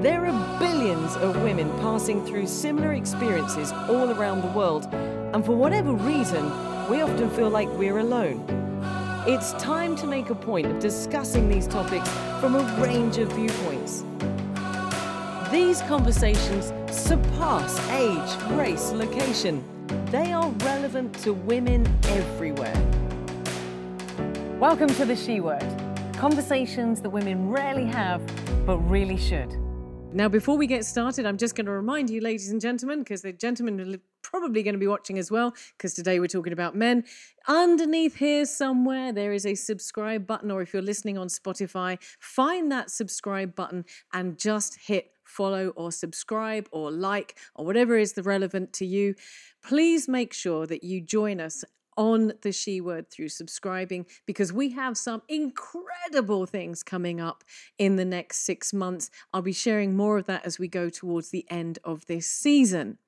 There are billions of women passing through similar experiences all around the world, and for whatever reason, we often feel like we're alone. It's time to make a point of discussing these topics from a range of viewpoints. These conversations surpass age, race, location. They are relevant to women everywhere. Welcome to the She Word conversations that women rarely have, but really should. Now, before we get started, I'm just going to remind you, ladies and gentlemen, because the gentlemen are probably going to be watching as well, because today we're talking about men. Underneath here somewhere, there is a subscribe button, or if you're listening on Spotify, find that subscribe button and just hit follow or subscribe or like or whatever is the relevant to you. Please make sure that you join us on the She Word through subscribing because we have some incredible things coming up in the next six months. I'll be sharing more of that as we go towards the end of this season.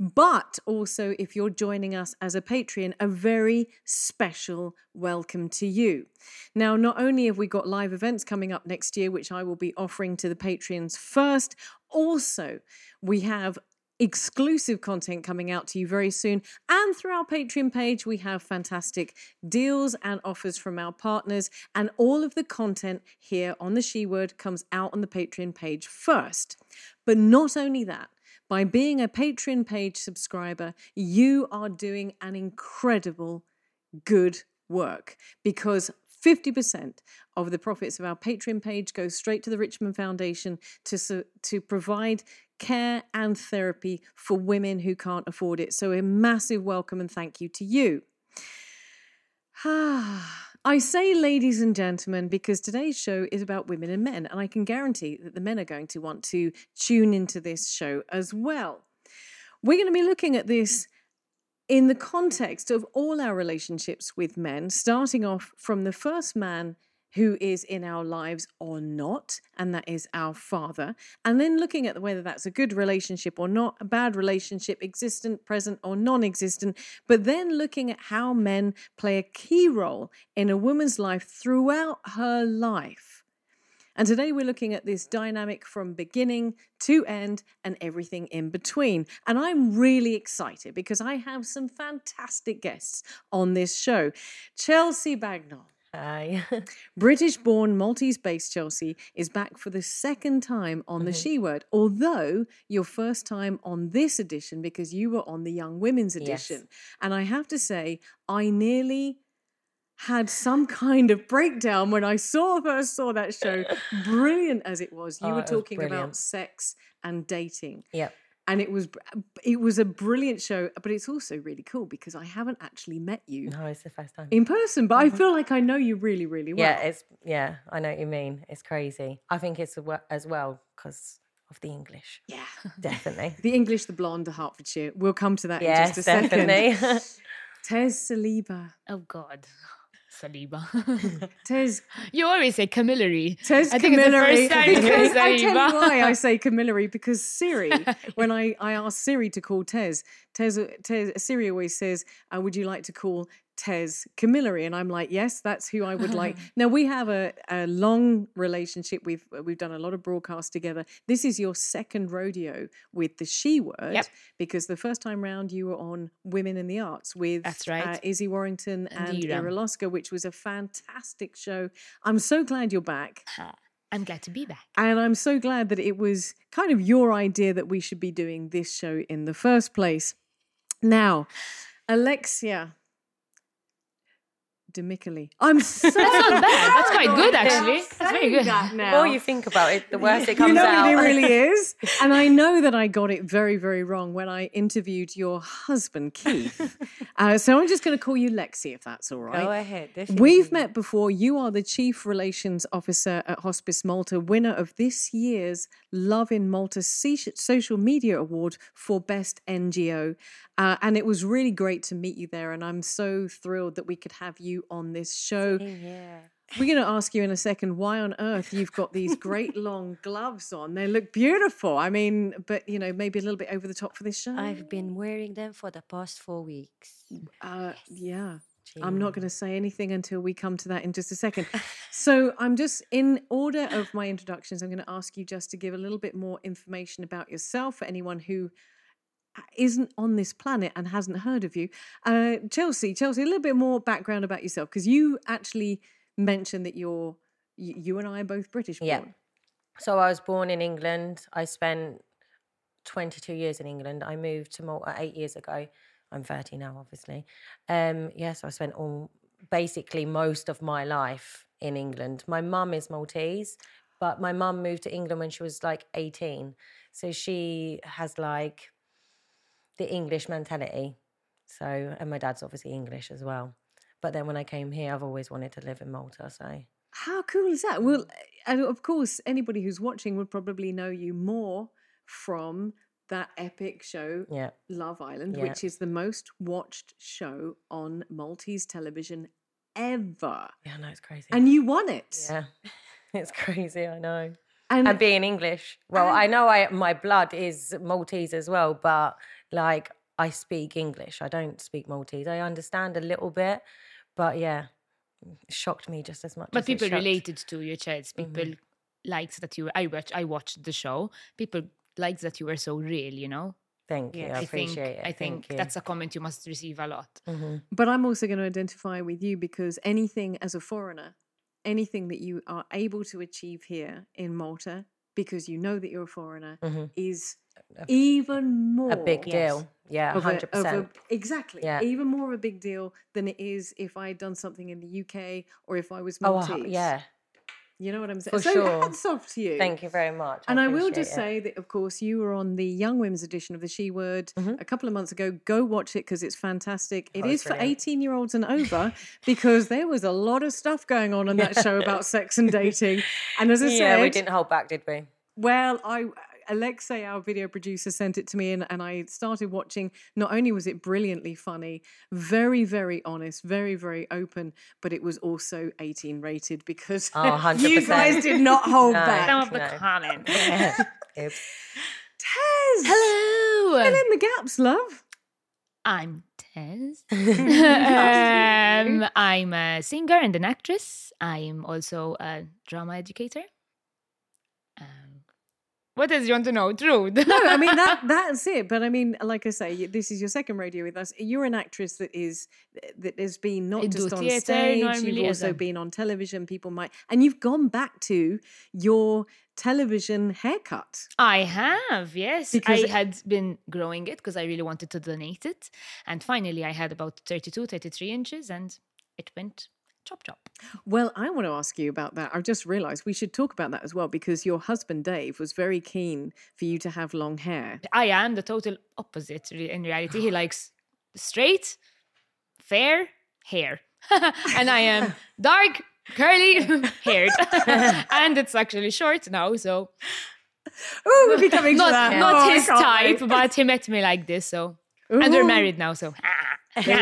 But also, if you're joining us as a Patreon, a very special welcome to you. Now, not only have we got live events coming up next year, which I will be offering to the Patreons first, also, we have exclusive content coming out to you very soon. And through our Patreon page, we have fantastic deals and offers from our partners. And all of the content here on the She Word comes out on the Patreon page first. But not only that, by being a Patreon page subscriber, you are doing an incredible good work because 50% of the profits of our Patreon page goes straight to the Richmond Foundation to, to provide care and therapy for women who can't afford it. So, a massive welcome and thank you to you. I say, ladies and gentlemen, because today's show is about women and men, and I can guarantee that the men are going to want to tune into this show as well. We're going to be looking at this in the context of all our relationships with men, starting off from the first man who is in our lives or not, and that is our father. And then looking at whether that's a good relationship or not, a bad relationship, existent, present, or non existent, but then looking at how men play a key role in a woman's life throughout her life. And today we're looking at this dynamic from beginning to end and everything in between. And I'm really excited because I have some fantastic guests on this show. Chelsea Bagnal Hi. British born, Maltese based Chelsea is back for the second time on the mm-hmm. She Word, although your first time on this edition because you were on the Young Women's edition. Yes. And I have to say, I nearly had some kind of breakdown when I saw first saw that show. brilliant as it was. You oh, were talking about sex and dating. Yep and it was uh, it was a brilliant show uh, but it's also really cool because i haven't actually met you no it's the first time. in person but i mm-hmm. feel like i know you really really well. yeah it's yeah i know what you mean. It's crazy. I think it's as well because of the english. Yeah. Definitely. The english the blonde the hertfordshire. We'll come to that yes, in just a definitely. second tez saliba. Oh god Saliba. Tez. You always say Camilleri. Tez I think Camilleri. It's the first time because I tell you why I say Camilleri because Siri, when I, I ask Siri to call Tez, Tez, Tez Siri always says, uh, "Would you like to call Tez Camilleri, and I'm like, yes, that's who I would like. now we have a, a long relationship. We've we've done a lot of broadcasts together. This is your second rodeo with the She Word, yep. because the first time round you were on Women in the Arts with that's right. uh, Izzy Warrington and, and Ira which was a fantastic show. I'm so glad you're back. I'm glad to be back. And I'm so glad that it was kind of your idea that we should be doing this show in the first place. Now, Alexia, Demicoli. I'm so That's not bad. That's quite good, actually. That's very good. That now. The more you think about it, the worse it comes you know out. it really is. And I know that I got it very, very wrong when I interviewed your husband, Keith. uh, so I'm just going to call you Lexi, if that's all right. Go ahead. We've met before. You are the Chief Relations Officer at Hospice Malta, winner of this year's Lovin Malta social media award for Best NGO. Uh, and it was really great to meet you there. And I'm so thrilled that we could have you on this show. Yeah. We're going to ask you in a second why on earth you've got these great long gloves on. They look beautiful. I mean, but you know, maybe a little bit over the top for this show. I've been wearing them for the past four weeks. Uh, yeah. I'm not going to say anything until we come to that in just a second. so, I'm just in order of my introductions, I'm going to ask you just to give a little bit more information about yourself for anyone who isn't on this planet and hasn't heard of you. Uh, Chelsea, Chelsea, a little bit more background about yourself because you actually mentioned that you're you, you and I are both British. born. Yeah. So I was born in England. I spent 22 years in England. I moved to Malta eight years ago. I'm 30 now, obviously. Um, yes, I spent all basically most of my life in England. My mum is Maltese, but my mum moved to England when she was like 18. So she has like the English mentality. So, and my dad's obviously English as well. But then when I came here, I've always wanted to live in Malta. So, How cool is that? Well, and of course, anybody who's watching would probably know you more from that epic show, yeah. Love Island, Yeah. which is the most watched show on Maltese television ever. Yeah, no, it's crazy. And you won it. Yeah, it's crazy. I know. And, And being English, well, I know I my blood is Maltese as well, but like I speak English. I don't speak Maltese. I understand a little bit, but yeah, it shocked me just as much. But as people shocked- related to your chats. People liked that you. I watch. I watched the show. People liked that you were so real. You know. Thank you. Yes. I I think. appreciate it. I think Thank you. that's a comment you must receive a lot. Mhm. but I'm also going to identify with you because anything as a foreigner, anything that you are able to achieve here in Malta, because you know that you're a foreigner, Mhm. is even more a big deal. Yeah, hundred percent. exactly. Yeah. Even more of a big deal than it is if I had done something in the UK or if I was Oh, Maltese. uh, yeah. You know what I'm saying? For so sure. hats off to you. Thank you very much. And I will just it. say that, of course, you were on the Young Women's edition of the She Word Mhm. a couple of months ago. Go watch it because it's fantastic. It Oh, is it's for 18 year olds and over because there was a lot of stuff going on in that show about sex and dating. And as I yeah, said, we didn't hold back, did we? well, I Alexei, our video producer, sent it to me, and, and I started watching. Not only was it brilliantly funny, very, very honest, very, very open, but it was also 18 rated because Oh, you guys did not hold No. back. Some of the no. comments. Oops. Tez, Hello. fill in the gaps, love. I'm Tez. um, I'm a singer and an actress. I'm also a drama educator. What else do you want to know? Truth. no, I mean that that's it. But I mean, like I say, this is your second radio with us. You're an actress that is that has been not I just on theatre stage. normally You've as also been on television. People might, and you've gone back to your television haircut. I have, yes. Because- I had been growing it because I really wanted to donate it. And finally, I had about 32, 33 inches and it went chop chop. Well, I want to ask you about that. I've just realised we should talk about that as well because your husband Dave was very keen for you to have long hair. I am the total opposite in reality. He likes straight, fair hair. and I am dark, curly haired. and it's actually short now, so Oh, we'll be coming to not, that. not Oh, his type, wait. but he met me like this, so and we're married now, so you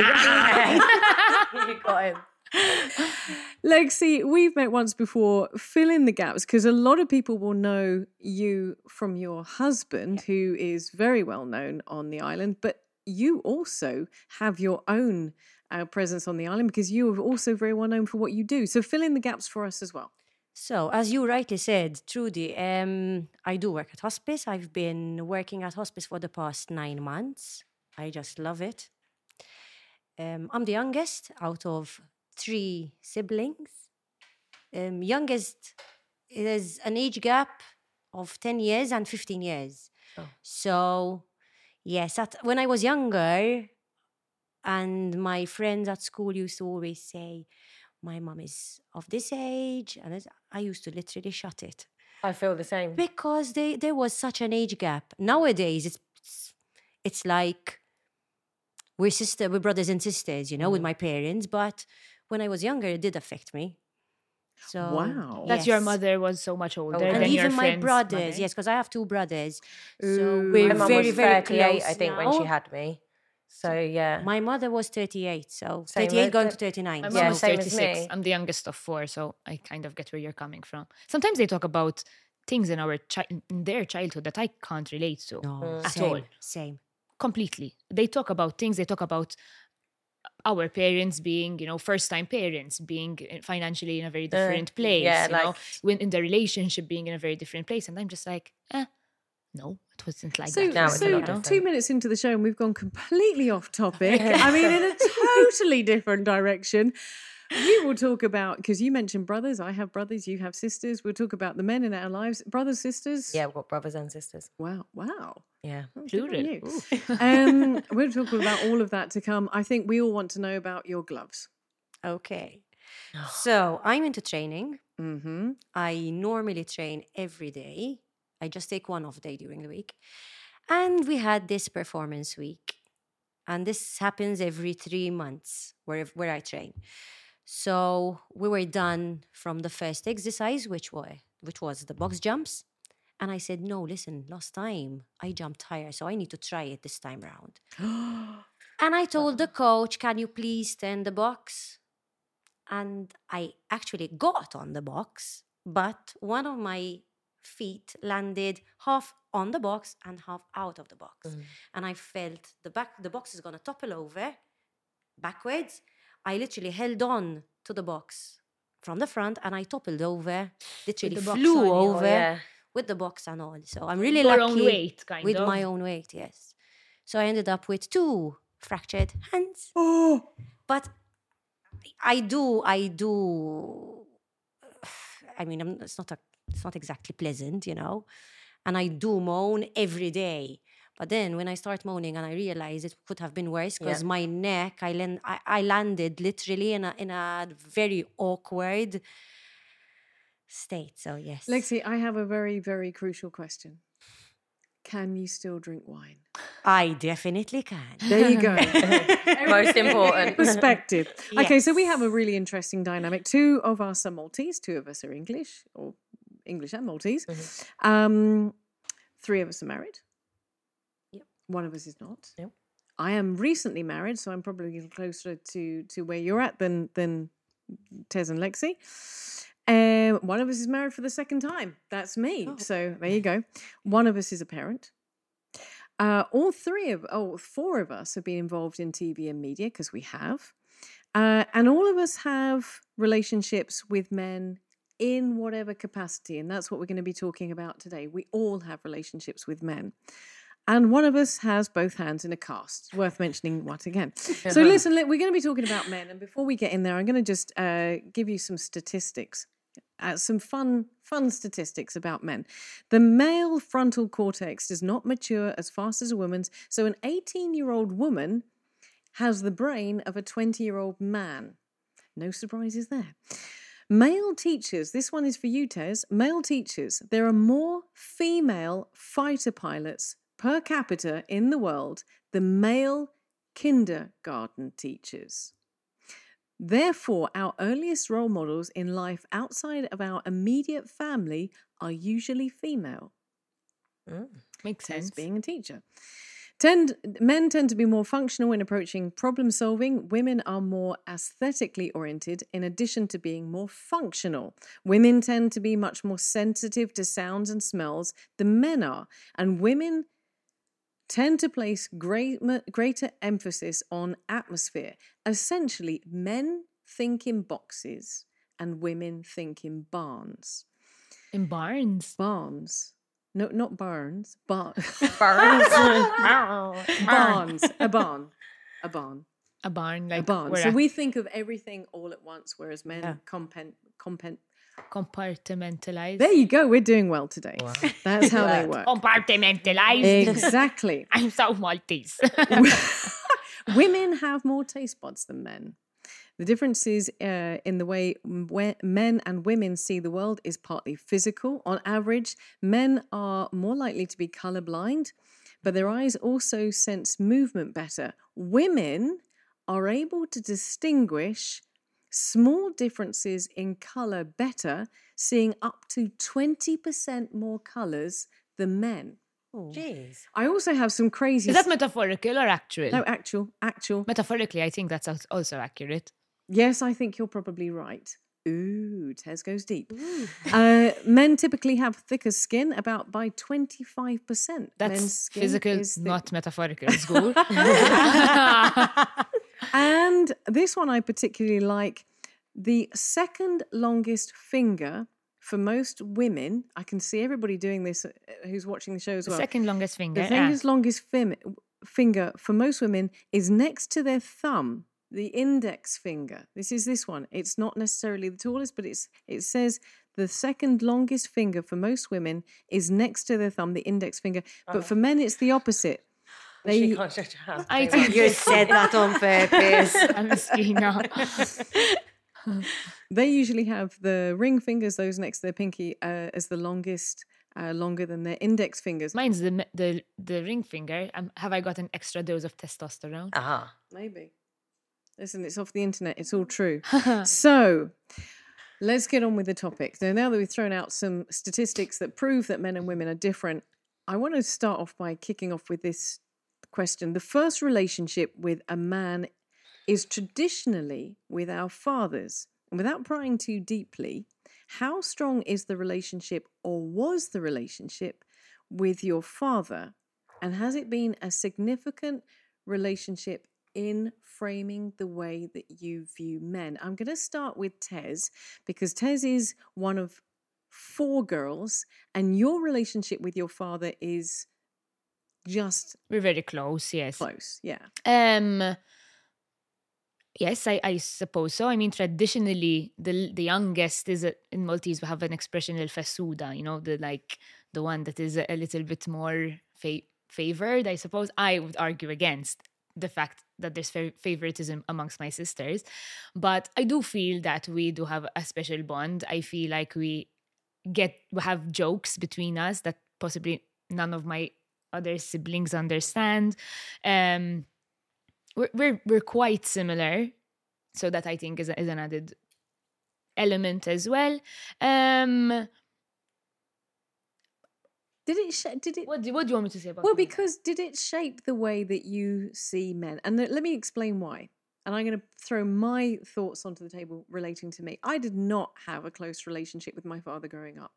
got him. Lexi, we've met once before. Fill in the gaps because a lot of people will know you from your husband, who is very well known on the island, but you also have your own uh, presence on the island because you are also very well known for what you do. So fill in the gaps for us as well. So, as you rightly said, Trudy, um, I do work at hospice. I've been working at hospice for the past nine months. I just love it. Um, I'm the youngest out of three siblings. Um, youngest is an age gap of 10 years and 15 years. Oh. So, yes, at, when I was younger, and my friends at school used to always say, my mom is of this age, and I used to literally shut it I feel the same. because they, there was such an age gap. Nowadays, it's it's, it's like we're sister, we're brothers and sisters, you know, with my parents. But when I was younger, it did affect me. So Wow. that your mother was so much older Okay. and your even my brothers, mother. yes, because I have two brothers. So Ooh. we're My mum very, was very 38, close I think, when she had me. So yeah, My mother was 38, so Same 38 with going the- to 39. My Yeah, mom so- is same as 36. me. I'm the youngest of four, so I kind of get where you're coming from. Sometimes they talk about things in our chi- in their childhood that I can't relate to no, mm. at same, all. Same. completely. They talk about things. They talk about our parents being, you know, first time parents, being uh, financially in a very different place. yeah, you know, like- when in the relationship being in a very different place, and I'm just like, eh, no, it wasn't like So, that. Now so lot two minutes into the show, and we've gone completely off topic. I mean, in a totally different direction. We will talk about because you mentioned brothers. I have brothers. You have sisters. We'll talk about the men in our lives, brothers, sisters. yeah, we've got brothers and sisters. Wow. Wow. Yeah, Oh, good on Plural. you. Ooh. um, we'll talk about all of that to come. I think we all want to know about your gloves. Okay. So I'm into training. Mm-hmm. I normally train every day. I just take one off day during the week. And we had this performance week. And this happens every three months where, where I train. So we were done from the first exercise, which was, which was the box mm-hmm. jumps. And I said, no, listen, last time I jumped higher, so I need to try it this time around. And I told the uh-huh. coach, can you please stand the box? And I actually got on the box, but one of my feet landed half on the box and half out of the box. Mm. And I felt the back the box is gonna topple over backwards. I literally held on to the box from the front and I toppled over, literally flew you, over yeah. with the box and all. So I'm really Your lucky own weight, kind with of. my own weight, yes. So I ended up with two fractured hands. Oh, But I do, I do. I mean, I'm, it's not a, it's not exactly pleasant, you know, and I do moan every day. But then when I start moaning and I realize it could have been worse because Yeah. my neck, I, land, I, I landed literally in a in a very awkward state. So yes, Lexi, I have a very, very crucial question. Can you still drink wine? I definitely can. There you go. Most important. Perspective. Okay, so we have a really interesting dynamic. Two of us are Maltese, two of us are English, or English and Maltese. Mm-hmm. Um, three of us are married. One of us is not. Yep. I am recently married, so I'm probably a little closer to to where you're at than than Tez and Lexi. Um, one of us is married for the second time. That's me. Oh. So there you go. One of us is a parent. Uh, all three of, oh, four of us have been involved in TV and media because we have. Uh, and all of us have relationships with men in whatever capacity. And that's what we're going to be talking about today. We all have relationships with men. And one of us has both hands in a cast. Worth mentioning what again. So, listen, we're going to be talking about men. And before we get in there, I'm going to just uh, give you some statistics uh, some fun fun statistics about men. The male frontal cortex does not mature as fast as a woman's, so an 18-year-old woman has the brain of a 20-year-old man. No surprises there. Male teachers, this one is for you, Tez. Male teachers, there are more female fighter pilots per capita in the world the male kindergarten teachers. Therefore, our earliest role models in life outside of our immediate family are usually female, mm, Makes Tez sense. being a teacher. Tend, men tend to be more functional in approaching problem solving. Women are more aesthetically oriented, in addition to being more functional. Women tend to be much more sensitive to sounds and smells than men are. And women tend to place great, greater emphasis on atmosphere. Essentially, men think in boxes and women think in barns. In barns. Barns. No, not barns. Bar- Burns. barns. A barn. A barn. A barn, like a barn. So a we think of everything all at once, whereas men Yeah. compen, compen. Compartmentalize. There you go. We're doing well today. That's how they work. Compartmentalize. Exactly. I'm so Maltese. Women have more taste buds than men. The difference is uh, in the way men and women see the world is partly physical. On average, men are more likely to be colorblind, but their eyes also sense movement better. Women are able to distinguish small differences in color better, seeing up to 20% more colors than men. Jeez. I also have some crazy. Is that metaphorical or actual? no actual actual? Metaphorically, I think that's also accurate. Yes, I think you're probably right. Ooh, Tez goes deep. Uh, men typically have thicker skin, about by 25%. That's physical, thick. not metaphorical. It's good. And this one I particularly like. The second longest finger for most women, I can see everybody doing this uh, who's watching the show as the well. second longest finger. The yeah. longest fim- finger for most women is next to their thumb, the index finger. This is this one. It's not necessarily the tallest, but it's it says the second longest finger for most women is next to their thumb, the index finger. But for men, it's the opposite. They, can't say that. I think you said that on purpose. I'm Christina. they usually have the ring fingers, those next to their pinky, uh, as the longest, uh, longer than their index fingers. Mine's the the the ring finger. Um, have I got an extra dose of testosterone? Ah. Maybe. Listen, it's off the internet. It's all true. so let's get on with the topic. Now, now that we've thrown out some statistics that prove that men and women are different, I want to start off by kicking off with this question. The first relationship with a man is traditionally with our fathers. And without prying too deeply, how strong is the relationship or was the relationship with your father? And has it been a significant relationship in framing the way that you view men? I'm going to start with Tez because Tez is one of four girls, and your relationship with your father is just We're very close. Yes. close. Yeah. Um. Yes, I, I suppose so. I mean, traditionally, the the youngest is a, in Maltese. We have an expression el fesuda, you know, the like the one that is a, a little bit more fa- favored. I suppose I would argue against the fact that there's favoritism amongst my sisters, but I do feel that we do have a special bond. I feel like we get we have jokes between us that possibly none of my other siblings understand. Um, we're we're, we're quite similar, so that I think is, is an added element as well. Um, Did it? Sh- did it? what do, what do you want me to say about? Well, dad? because did it shape the way that you see men? And th- let me explain why. And I'm going to throw my thoughts onto the table relating to me. I did not have a close relationship with my father growing up.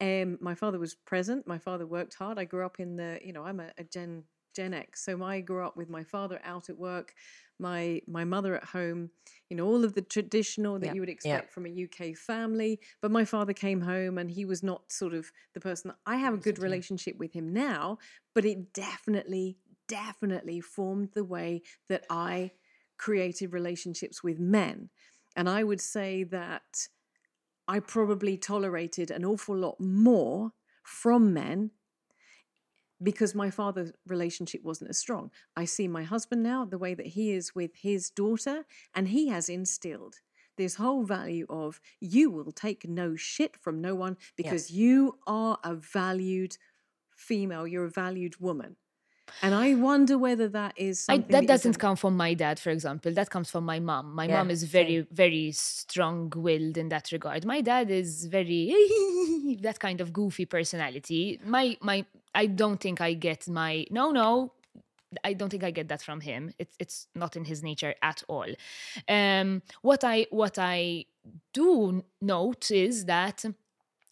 Um, my father was present. My father worked hard. I grew up in the, you know, I'm a, a Gen Gen X, so I grew up with my father out at work, my my mother at home. You know, all of the traditional that Yeah, you would yeah. expect from a UK family. But my father came home, and he was not sort of the person that I have a good relationship with him now. But it definitely, definitely formed the way that I created relationships with men. And I would say that I probably tolerated an awful lot more from men because my father's relationship wasn't as strong. I see my husband now, the way that he is with his daughter, and he has instilled this whole value of you will take no shit from no one because you are a valued female, you're a valued woman. And I wonder whether that is I, something that doesn't come from my dad, for example. That comes from my mom. My Yeah, mom is very, very strong-willed in that regard. My dad is very that kind of goofy personality. My my, I don't think I get my no no. I don't think I get that from him. It's it's not in his nature at all. Um, what I what I do note is that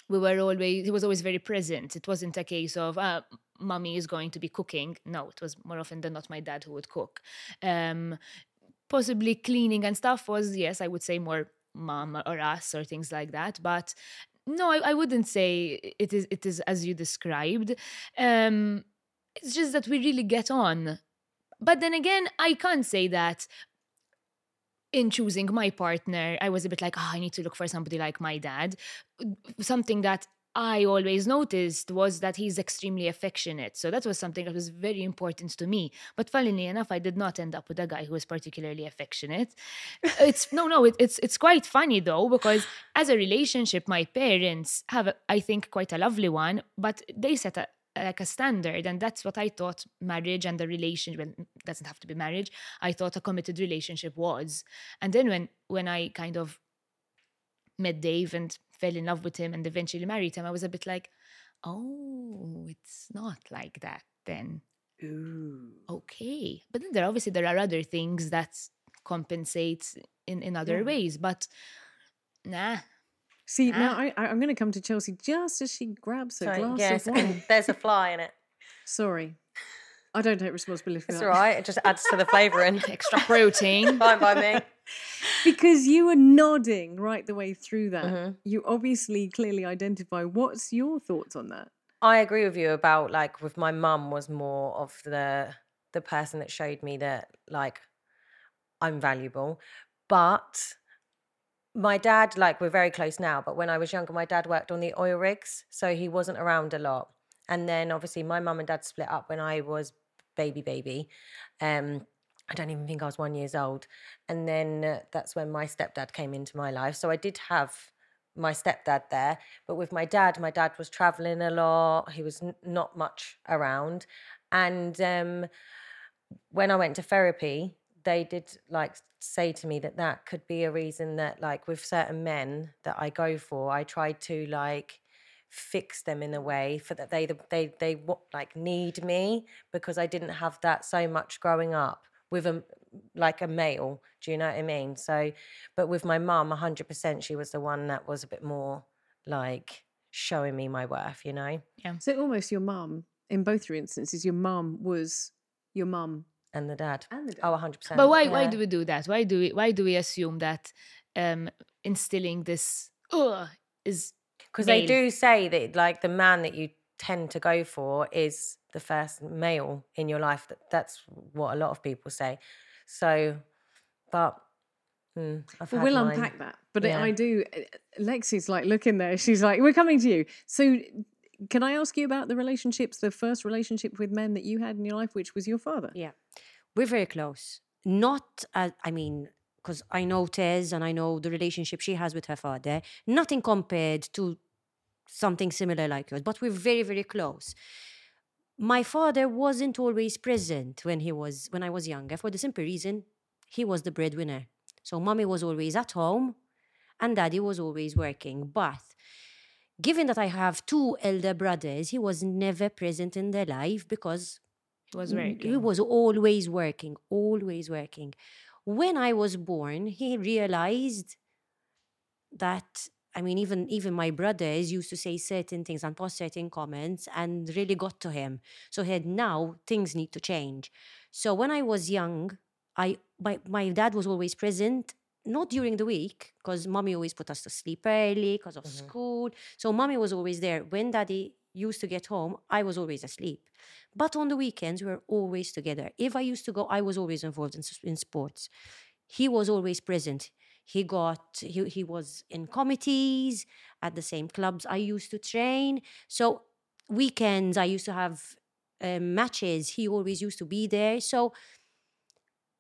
we were always he was always very present. It wasn't a case of uh, mommy is going to be cooking. No, it was more often than not my dad who would cook. Um, possibly cleaning and stuff was yes, I would say more mom or us or things like that. But no, I, I wouldn't say it is it is as you described. Um, it's just that we really get on. But then again, I can't say that in choosing my partner, I was a bit like, oh, I need to look for somebody like my dad. Something that I always noticed was that he's extremely affectionate. So that was something that was very important to me. But funnily enough, I did not end up with a guy who was particularly affectionate. It's no, no, it, it's it's quite funny though because as a relationship, my parents have, I think, quite a lovely one, but they set a like a standard and that's what i thought marriage and the relationship well, doesn't have to be marriage i thought a committed relationship was and then when when i kind of met dave and fell in love with him and eventually married him i was a bit like oh, it's not like that then. Okay. But then there obviously there are other things that compensate in, in other ways. But nah. See, now Ah. I, I- I'm going to come to Chelsea just as she grabs a Sorry, glass yes, of wine. and there's a fly in it. Sorry. I don't take responsibility for It's that. all right. It just adds to the flavouring. Extra protein. Fine by me. Because you were nodding right the way through that. Mm-hmm. You obviously clearly identify. What's your thoughts on that? I agree with you about like with my mum was more of the the person that showed me that like I'm valuable. But my dad, like we're very close now, but when I was younger, my dad worked on the oil rigs, so he wasn't around a lot. And then obviously my mum and dad split up when I was baby baby. Um I don't even think I was one years old. And then uh, that's when my stepdad came into my life. So I did have my stepdad there. But with my dad, my dad was traveling a lot. He was n- not much around. And um, when I went to therapy, they did like say to me that that could be a reason that like with certain men that I go for, I try to like fix them in a way for that they they they wa- like need me because I didn't have that so much growing up with a like a male. Do you know what I mean? So, but with my mum, hundred percent, she was the one that was a bit more like showing me my worth. You know, Yeah. So almost your mum, in both your instances, your mum was your mum and the dad. and the dad. hundred percent. But why why do we do that? Why do we why do we assume that um instilling this Ugh, is Because they do say that like the man that you tend to go for is the first male in your life. That that's what a lot of people say. So, but mm, Well, we'll mine. unpack that. But Yeah. I do. uh, Lexi's like looking there. She's like, "We're coming to you." So, can I ask you about the relationships, the first relationship with men that you had in your life, which was your father? Yeah, we're very close. Not, as, I mean, because I know Tez and I know the relationship she has with her father. Nothing compared to something similar like yours, but we're very, very close. My father wasn't always present when he was when I was younger for the simple reason he was the breadwinner. So mommy was always at home and daddy was always working. But given that I have two elder brothers, he was never present in their life because he was very He was always working, always working. When I was born, he realized that I mean, even even my brothers used to say certain things and post certain comments, and really got to him. So he had now things need to change. So when I was young, I my my dad was always present. Not during the week, because mommy always put us to sleep early because of mm-hmm. school. So mommy was always there. When daddy used to get home, I was always asleep. But on the weekends, we were always together. If I used to go, I was always involved in, in sports. He was always present. He got he, he was in committees at the same clubs I used to train. So weekends I used to have um, matches. He always used to be there. So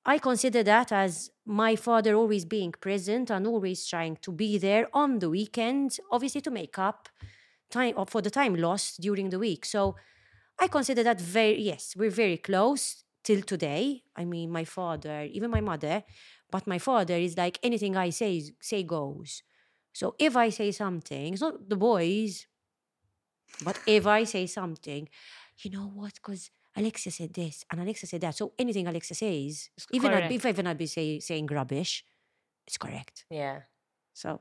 I consider that as my father always being present and always trying to be there on the weekend obviously to make up time for the time lost during the week. So I consider that very yes, we're very close till today. I mean, my father, even my mother, but my father is like anything I say say goes. So if I say something, it's not the boys, but if I say something, you know what? Because Alexia said this and Alexia said that. So anything Alexia says, even I'd, correct. if even I'd be say, saying rubbish, it's correct. Yeah. So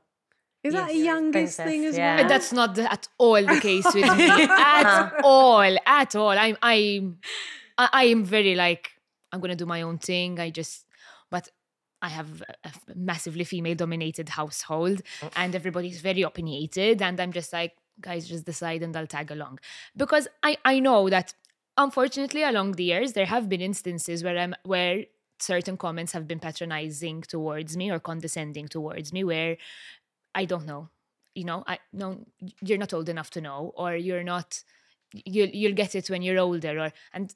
Is that a youngest princess, thing as yeah. well? That's not the, at all the case with me. at all, at all. I'm, I'm, I I am very like I'm gonna do my own thing. I just, but I have a massively female-dominated household, and everybody's very opinionated, and I'm just like, guys, just decide and I'll tag along because I I know that unfortunately along the years there have been instances where I'm where certain comments have been patronizing towards me or condescending towards me where I don't know. You know, I no, you're not old enough to know, or you're not. You'll you'll get it when you're older, or and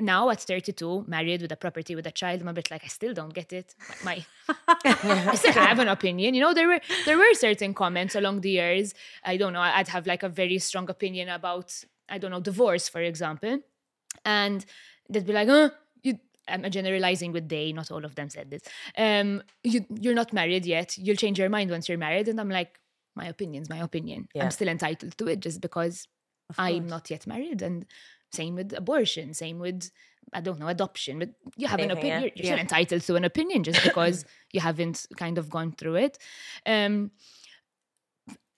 now at 32, married with a property with a child, I'm a bit like I still don't get it. My, I still have an opinion. You know, there were there were certain comments along the years. I don't know. I'd have like a very strong opinion about I don't know divorce, for example, and they'd be like, "Uh, you." I'm generalizing with they. Not all of them said this. Um, you you're not married yet. You'll change your mind once you're married, and I'm like, my opinion's my opinion. Yeah. I'm still entitled to it just because I'm not yet married, and same with abortion, same with I don't know adoption. But you have an opinion. yeah. You're, you're entitled to an opinion just because you haven't kind of gone through it. Um,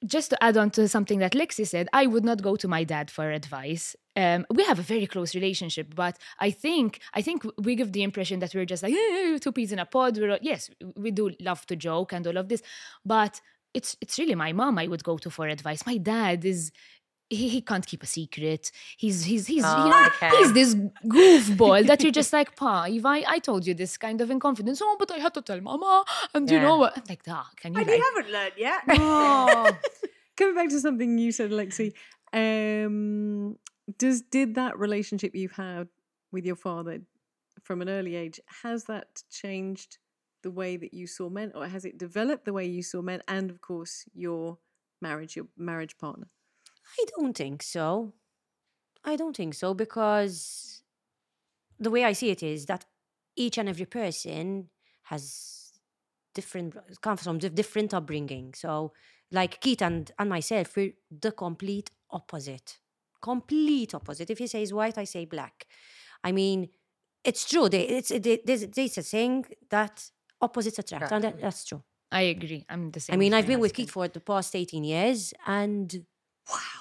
just to add on to something that Lexi said, I would not go to my dad for advice. Um, we have a very close relationship, but I think I think we give the impression that we're just like "Eh, two peas in a pod. We're all- yes, we do love to joke and all of this, but it's it's really my mom I would go to for advice. My dad is he, he can't keep a secret. He's he's he's Oh, you know okay. he's this goofball that you're just like, Pa, if I, I told you this kind of in confidence, oh, but I had to tell mama, and you know what? I'm like, ah, can you like, haven't learned yet. oh, Coming back to something you said, Lexi, um, does did that relationship you've had with your father from an early age has that changed the way that you saw men, or has it developed the way you saw men, and of course your marriage, your marriage partner? I don't think so. I don't think so because the way I see it is that each and every person has different comes from different upbringing. So, like Keith and, and myself, we're the complete opposite. Complete opposite. If he says white, I say black. I mean, it's true. They, it's it, there's, there's a saying that opposites attract, and that, that's true. I agree. I'm the same. I mean, I've been with. Keith for the past 18 years, and wow,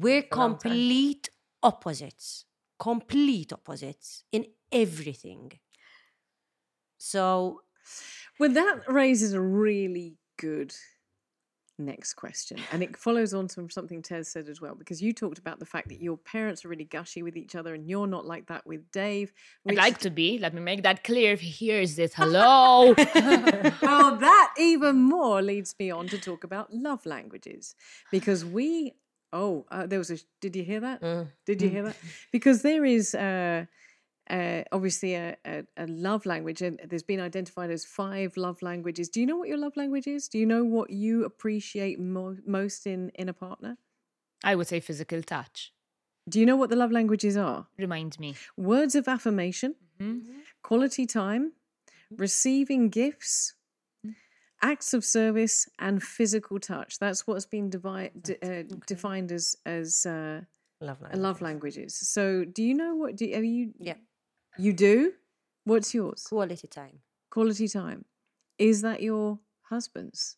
we're a long time. complete opposites. Complete opposites in everything. So, Well, that raises a really good next question. And it follows on from something Tez said as well, because you talked about the fact that your parents are really gushy with each other and you're not like that with Dave. I'd like to be. Let me make that clear if he hears this. Hello. well, oh, that even more leads me on to talk about love languages because we. Oh, uh, there was a. Did you hear that? Mm. Did you hear that? Because there is uh, uh, obviously a, a, a love language, and there's been identified as five love languages. Do you know what your love language is? Do you know what you appreciate mo- most in in a partner? I would say physical touch. Do you know what the love languages are? Remind me. Words of affirmation, Mhm. quality time, receiving gifts, acts of service, and physical touch. That's what's been devi- de- uh, defined as as uh, Love a love languages. So, do you know what? Do are you? yeah, You do. What's yours? quality time. Quality time. Is that your husband's?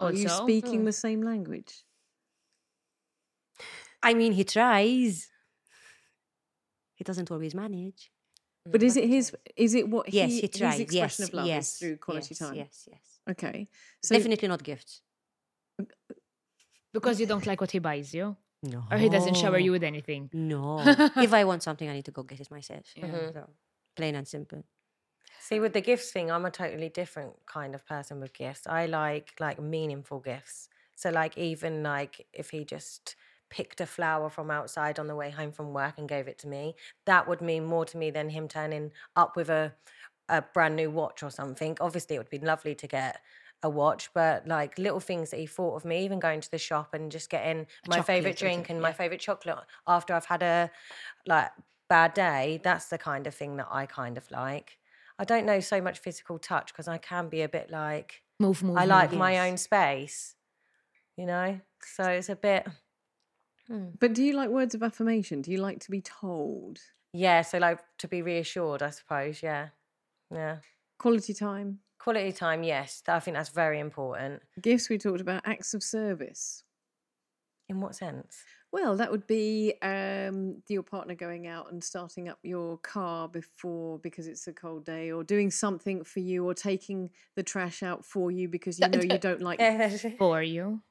Are you Also? speaking the same language? I mean, he tries. He doesn't always manage. But is it his? Is it what Yes, he, he tries. his expression yes, of love yes, is through quality yes, time? Yes, yes. Okay. So Definitely not gifts. Because you don't like what he buys you, No. or he doesn't shower you with anything. No. if I want something, I need to go get it myself. Mhm. So, plain and simple. See, with the gifts thing, I'm a totally different kind of person with gifts. I like like meaningful gifts. So like even like if he just picked a flower from outside on the way home from work and gave it to me, that would mean more to me than him turning up with a a brand new watch or something. Obviously, it would be lovely to get a watch, but like little things that he thought of me, even going to the shop and just getting my favorite drink and my favorite chocolate after I've had a like bad day, that's the kind of thing that I kind of like. I don't know so much physical touch because I can be a bit like Move, move. I move. like my yes. own space, you know. So it's a bit hmm. But do you like words of affirmation? Do you like to be told? yeah. So like to be reassured, I suppose. Yeah, yeah. Quality time, Quality time, yes. I think that's very important. gifts. We talked about acts of service. In what sense? Well, that would be um, your partner going out and starting up your car before because it's a cold day, or doing something for you, or taking the trash out for you because you know you don't like. for you.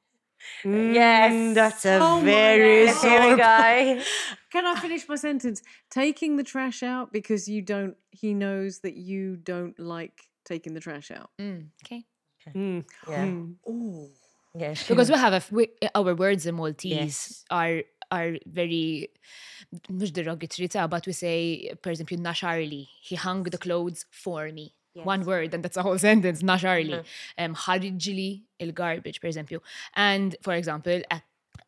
Yes. Mm, that's a Oh very God. Here sore go. Can I finish my sentence? Taking the trash out because you don't. He knows that you don't like taking the trash out. Mm, okay. Mm, Yeah, mm. Oh, yeah. Because we have a, we, our words in Maltese Yes. are are very مش derogatory ta, but we say for example Nasharli he hung the clothes for me Yes. One word, and that's a whole sentence, naxarli. Ħarġili mm-hmm. um, il-garbage, for example, And, for example,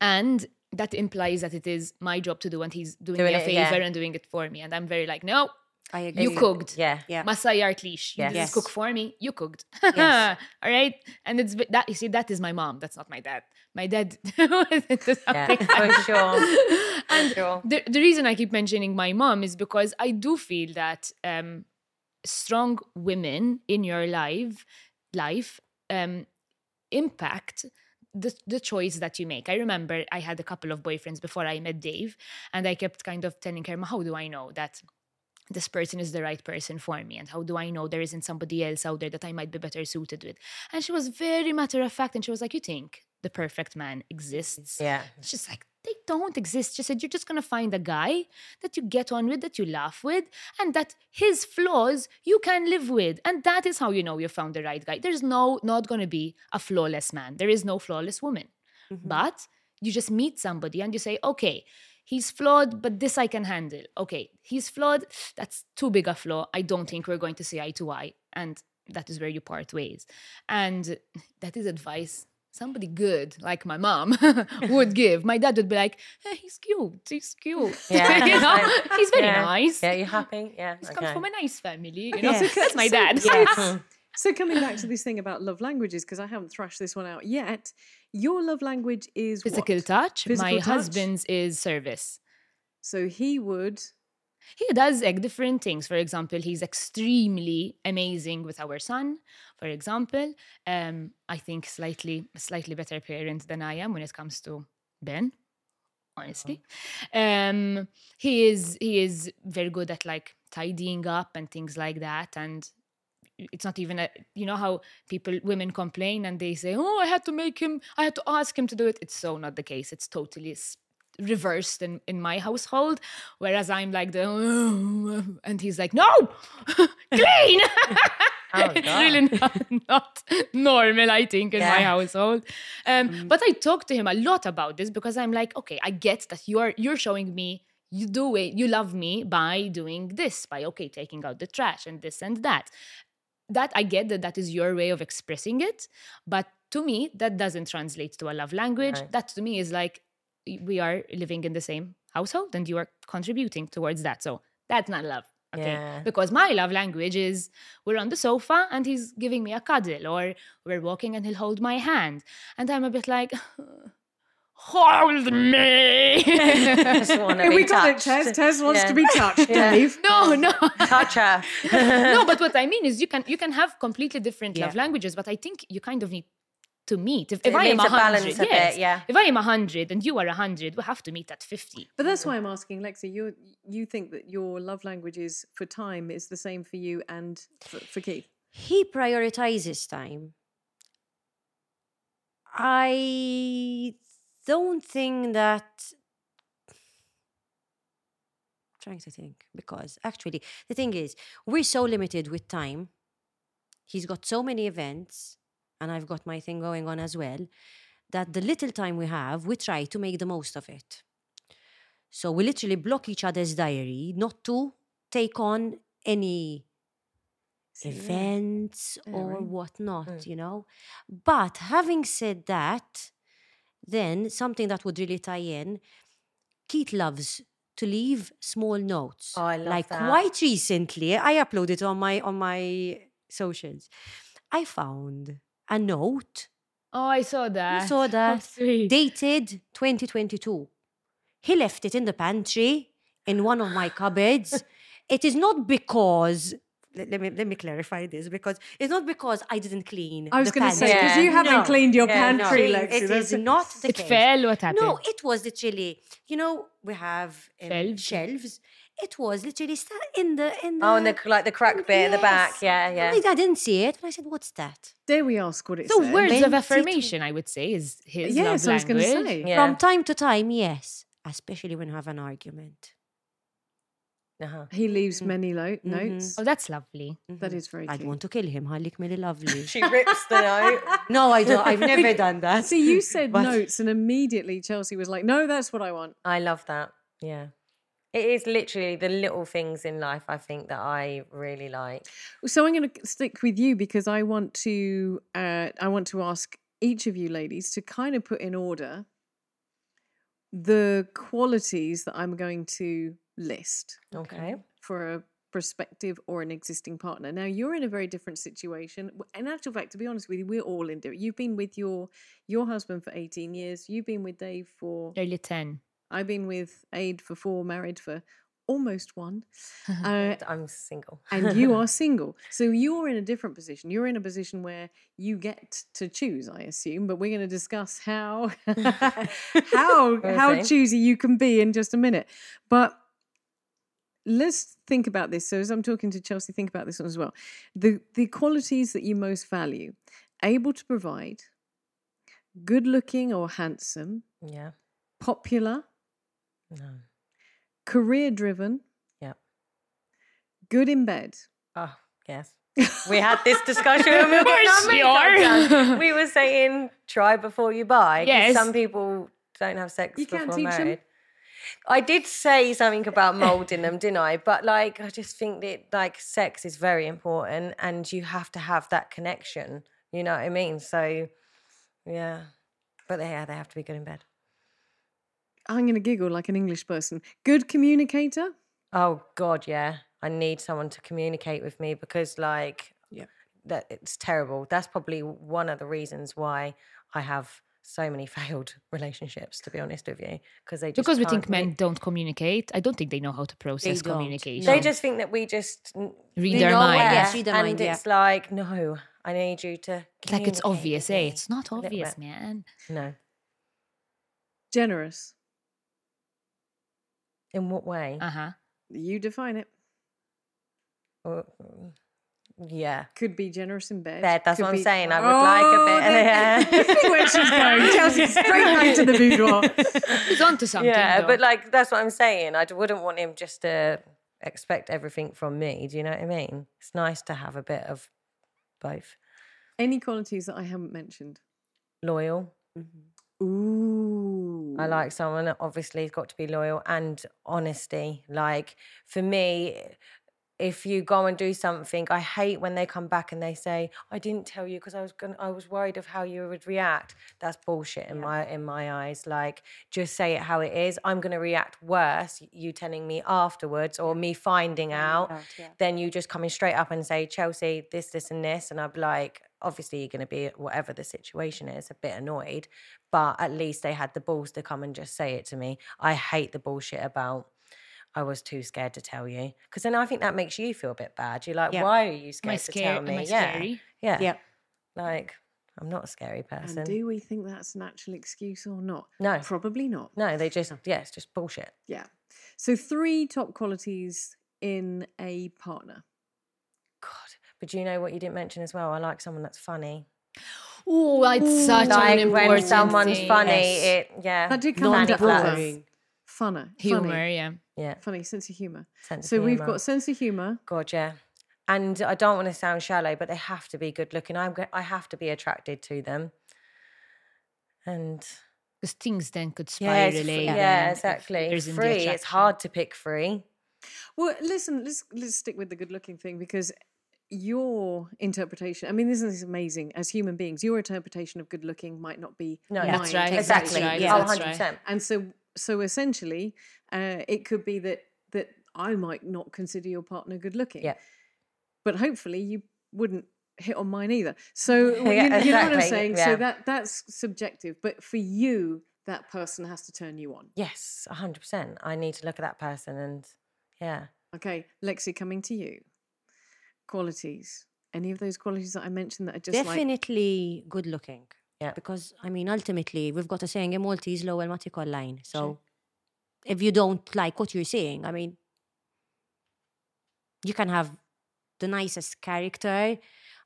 and that implies that it is my job to do, and he's doing, doing me a favor yeah. and doing it for me. And I'm very like, no, I agree. You cooked. Yeah. yeah. Masayart leash. You yes. yes. cook for me. You cooked. yes. All right. And it's that you see, that is my mom. That's not my dad. My dad yeah, for sure. and sure. The, the reason I keep mentioning my mom is because I do feel that um strong women in your life life um, impact the, the choice that you make. I remember I had a couple of boyfriends before I met Dave, and I kept kind of telling her, How do I know that this person is the right person for me? And how do I know there isn't somebody else out there that I might be better suited with? And she was very matter of fact, and she was like, You think the perfect man exists? Yeah. She's like don't exist. She said you're just gonna find a guy that you get on with, that you laugh with, and that his flaws you can live with. And that is how you know you found the right guy. There's no not gonna be a flawless man. There is no flawless woman. Mm-hmm. But you just meet somebody and you say, okay, he's flawed, but this I can handle. Okay, he's flawed, that's too big a flaw. I don't think we're going to see eye to eye. And that is where you part ways. And that is advice somebody good like my mom would give. My dad would be like, eh, he's cute, he's cute. Yeah. you know, he's very Yeah. nice. Yeah, you're happy? Yeah. He's okay. come from a nice family. You know, Yes. that's my dad. Yes. So coming back to this thing about love languages, because I haven't thrashed this one out yet. Your love language is Physical what? touch. Physical my touch? husband's is service. So he would. He does like different things. For example, he's extremely amazing with our son. For example, um, I think slightly slightly better parent than I am when it comes to Ben. Honestly, um, he is he is very good at like tidying up and things like that, and it's not even a you know how people women complain and they say oh i had to make him i had to ask him to do it it's so not the case it's totally reversed in in my household whereas i'm like the and he's like no! Clean! Oh, it's really not, not normal i think in my household. Um but i talk to him a lot about this because i'm like okay i get that you're you're showing me you do it you love me by doing this by okay taking out the trash and this and that. That I get that that is your way of expressing it, but to me that doesn't translate to a love language. Right. That to me is like we are living in the same household and you are contributing towards that. So that's not love. Okay. Yeah. Because my love language is we're on the sofa and he's giving me a cuddle, or we're walking and he'll hold my hand. And I'm a bit like, hold me. Just want to be we got it, touched. Tez. Tez wants Yeah. to be touched, Yeah. Dave. no, no. Touch her. no, but what I mean is you can you can have completely different love languages, but I think you kind of need to meet. If, if I am a a hundred, a bit, yes. yeah. If I am a hundred and you are a hundred, we have to meet at fifty. But that's why I'm asking, Lexi. You you think that your love languages for time is the same for you and for, for Keith? he prioritizes time. I don't think that. Trying to think because actually the thing is we're so limited with time. He's got so many events, and I've got my thing going on as well. That the little time we have, we try to make the most of it. So we literally block each other's diary not to take on any events Yeah, or whatnot, hmm. you know. But having said that, then something that would really tie in, Keith loves to leave small notes. Oh, I love like that. quite recently, I uploaded on my on my socials. I found a note. Oh, I saw that. saw that. sweet. dated 2022. He left it in the pantry in one of my cupboards. it is not because let, let me let me clarify this because it's not because I didn't clean. I was going to say because Yeah. you haven't No. cleaned your Yeah, no. pantry, It Lexi. is That's- not the it case. fell. What happened? No, it was the chili. you know, we have um, Shelves. shelves. It was literally sta- in the in the. Oh, and the like the crack bit at the back. Yes. Yeah, yeah. I, I didn't see it, but I said, "What's that?" Dare we ask what it So said? words of affirmation, I would say, is his Yes, love I was going language. say. Yeah. From time to time, yes, especially when you have an argument. Uh-huh. He leaves many lo- Mhm. notes. Oh, that's lovely. That is very I'd cute. want to kill him. I lick me lovely. She rips the note. no, I don't. I've never done that. See, you said But- notes, and immediately Chelsea was like, "No, that's what I want." I love that. Yeah. It is literally the little things in life I think that I really like. So I'm going to stick with you because I want to. Uh, I want to ask each of you ladies to kind of put in order the qualities that I'm going to list Okay. for a prospective or an existing partner. Now you're in a very different situation. In actual fact, to be honest with you, we're all in different. You've been with your your husband for 18 years. You've been with Dave for Nearly 10. I've been with Aid for four, married for almost one. Uh, I'm single. and you are single. So you're in a different position. You're in a position where you get to choose, I assume, but we're going to discuss how how how choosy you can be in just a minute. But let's think about this. So as I'm talking to Chelsea, think about this one as well. The the qualities that you most value, able to provide, good looking or handsome, yeah. popular, No. career driven, Yep. good in bed. Oh, yes. We had this discussion when we were getting course you are. We were saying try before you buy. Yes. Some people don't have sex You before teach them. married. I did say something about molding them, didn't I? But like, I just think that like sex is very important, and you have to have that connection. You know what I mean? So, yeah. But they, yeah, they have to be good in bed. I'm going to giggle like an English person. Good communicator. Oh God, yeah. I need someone to communicate with me because, like, Yeah. that it's terrible. That's probably one of the reasons why I have so many failed relationships. To be honest with you, because they just Because we think commu- men don't communicate. I don't think they know how to process don't. communication. They just think that we just Read we their mind. Yes, read their and mind, yeah. it's like, no, I need you to. Like it's obvious, eh? It's not obvious, man. No. Generous. In what way? Uh huh. You define it. Uh, yeah. Could be generous in bed. Bed, that's could what I'm be- saying. I would like a bit- Oh, there- yeah. I see where she's going. Chelsea's straight back to the boudoir. He's onto something. yeah, though. but like that's what I'm saying. I d- wouldn't want him just to expect everything from me. Do you know what I mean? It's nice to have a bit of both. Any qualities that I haven't mentioned? Loyal. Ooh. I mm. like someone that obviously has got to be loyal and honesty. Like for me, if you go and do something, I hate when they come back and they say, "I didn't tell you because I was going I was worried of how you would react." That's bullshit in my in my eyes. Like just say it how it is. I'm going to react worse you telling me afterwards or me finding out out, yeah. then you just coming straight up and say, Chelsea, this, this, and this. And I'd be like, obviously, you're going to be, whatever the situation is, a bit annoyed. But at least they had the balls to come and just say it to me. I hate the bullshit about, I was too scared to tell you. Because then I think that makes you feel a bit bad. You're like, Yeah. why are you am scared I to scared? tell Am me? I yeah. scary? Yeah. Yeah. Like, I'm not a scary person. And do we think that's an actual excuse or not? No. Probably not. No, they just, yeah, it's just bullshit. Yeah. So three top qualities in a partner. God. But do you know what you didn't mention as well? I like someone that's funny. Oh, it's such like an when important someone's thing. funny, Yes. it, yeah. That did come under Funner. Humor, Funny. yeah. Yeah. Funny sense of humor. sense of So we've humour. got sense of humor. God, yeah. And I don't want to sound shallow, but they have to be good looking. I'm go- I have to be attracted to them. And Because things then could yeah, spiral. it's fr- eh, yeah, exactly. there's Free. It's hard to pick free. Well, listen, let's let's stick with the good looking thing because your interpretation, I mean, isn't this amazing? As human beings, your interpretation of good looking might not be No, mine. That's right, Exactly. right, Yeah. Oh, 100%. And so so essentially, uh, it could be that that I might not consider your partner good looking. Yeah. But hopefully you wouldn't hit on mine either. So you, Yeah, you know what I'm saying? yeah. So that that's subjective. But for you, that person has to turn you on. Yes, 100%. I need to look at that person and yeah. Okay, Lexi, coming to you. Qualities. Any of those qualities that I mentioned that are just like Definitely good looking. Yeah. Because I mean, ultimately, we've got a saying in Maltese, low and matik line. So if you don't like what you're seeing, I mean, you can have the nicest character.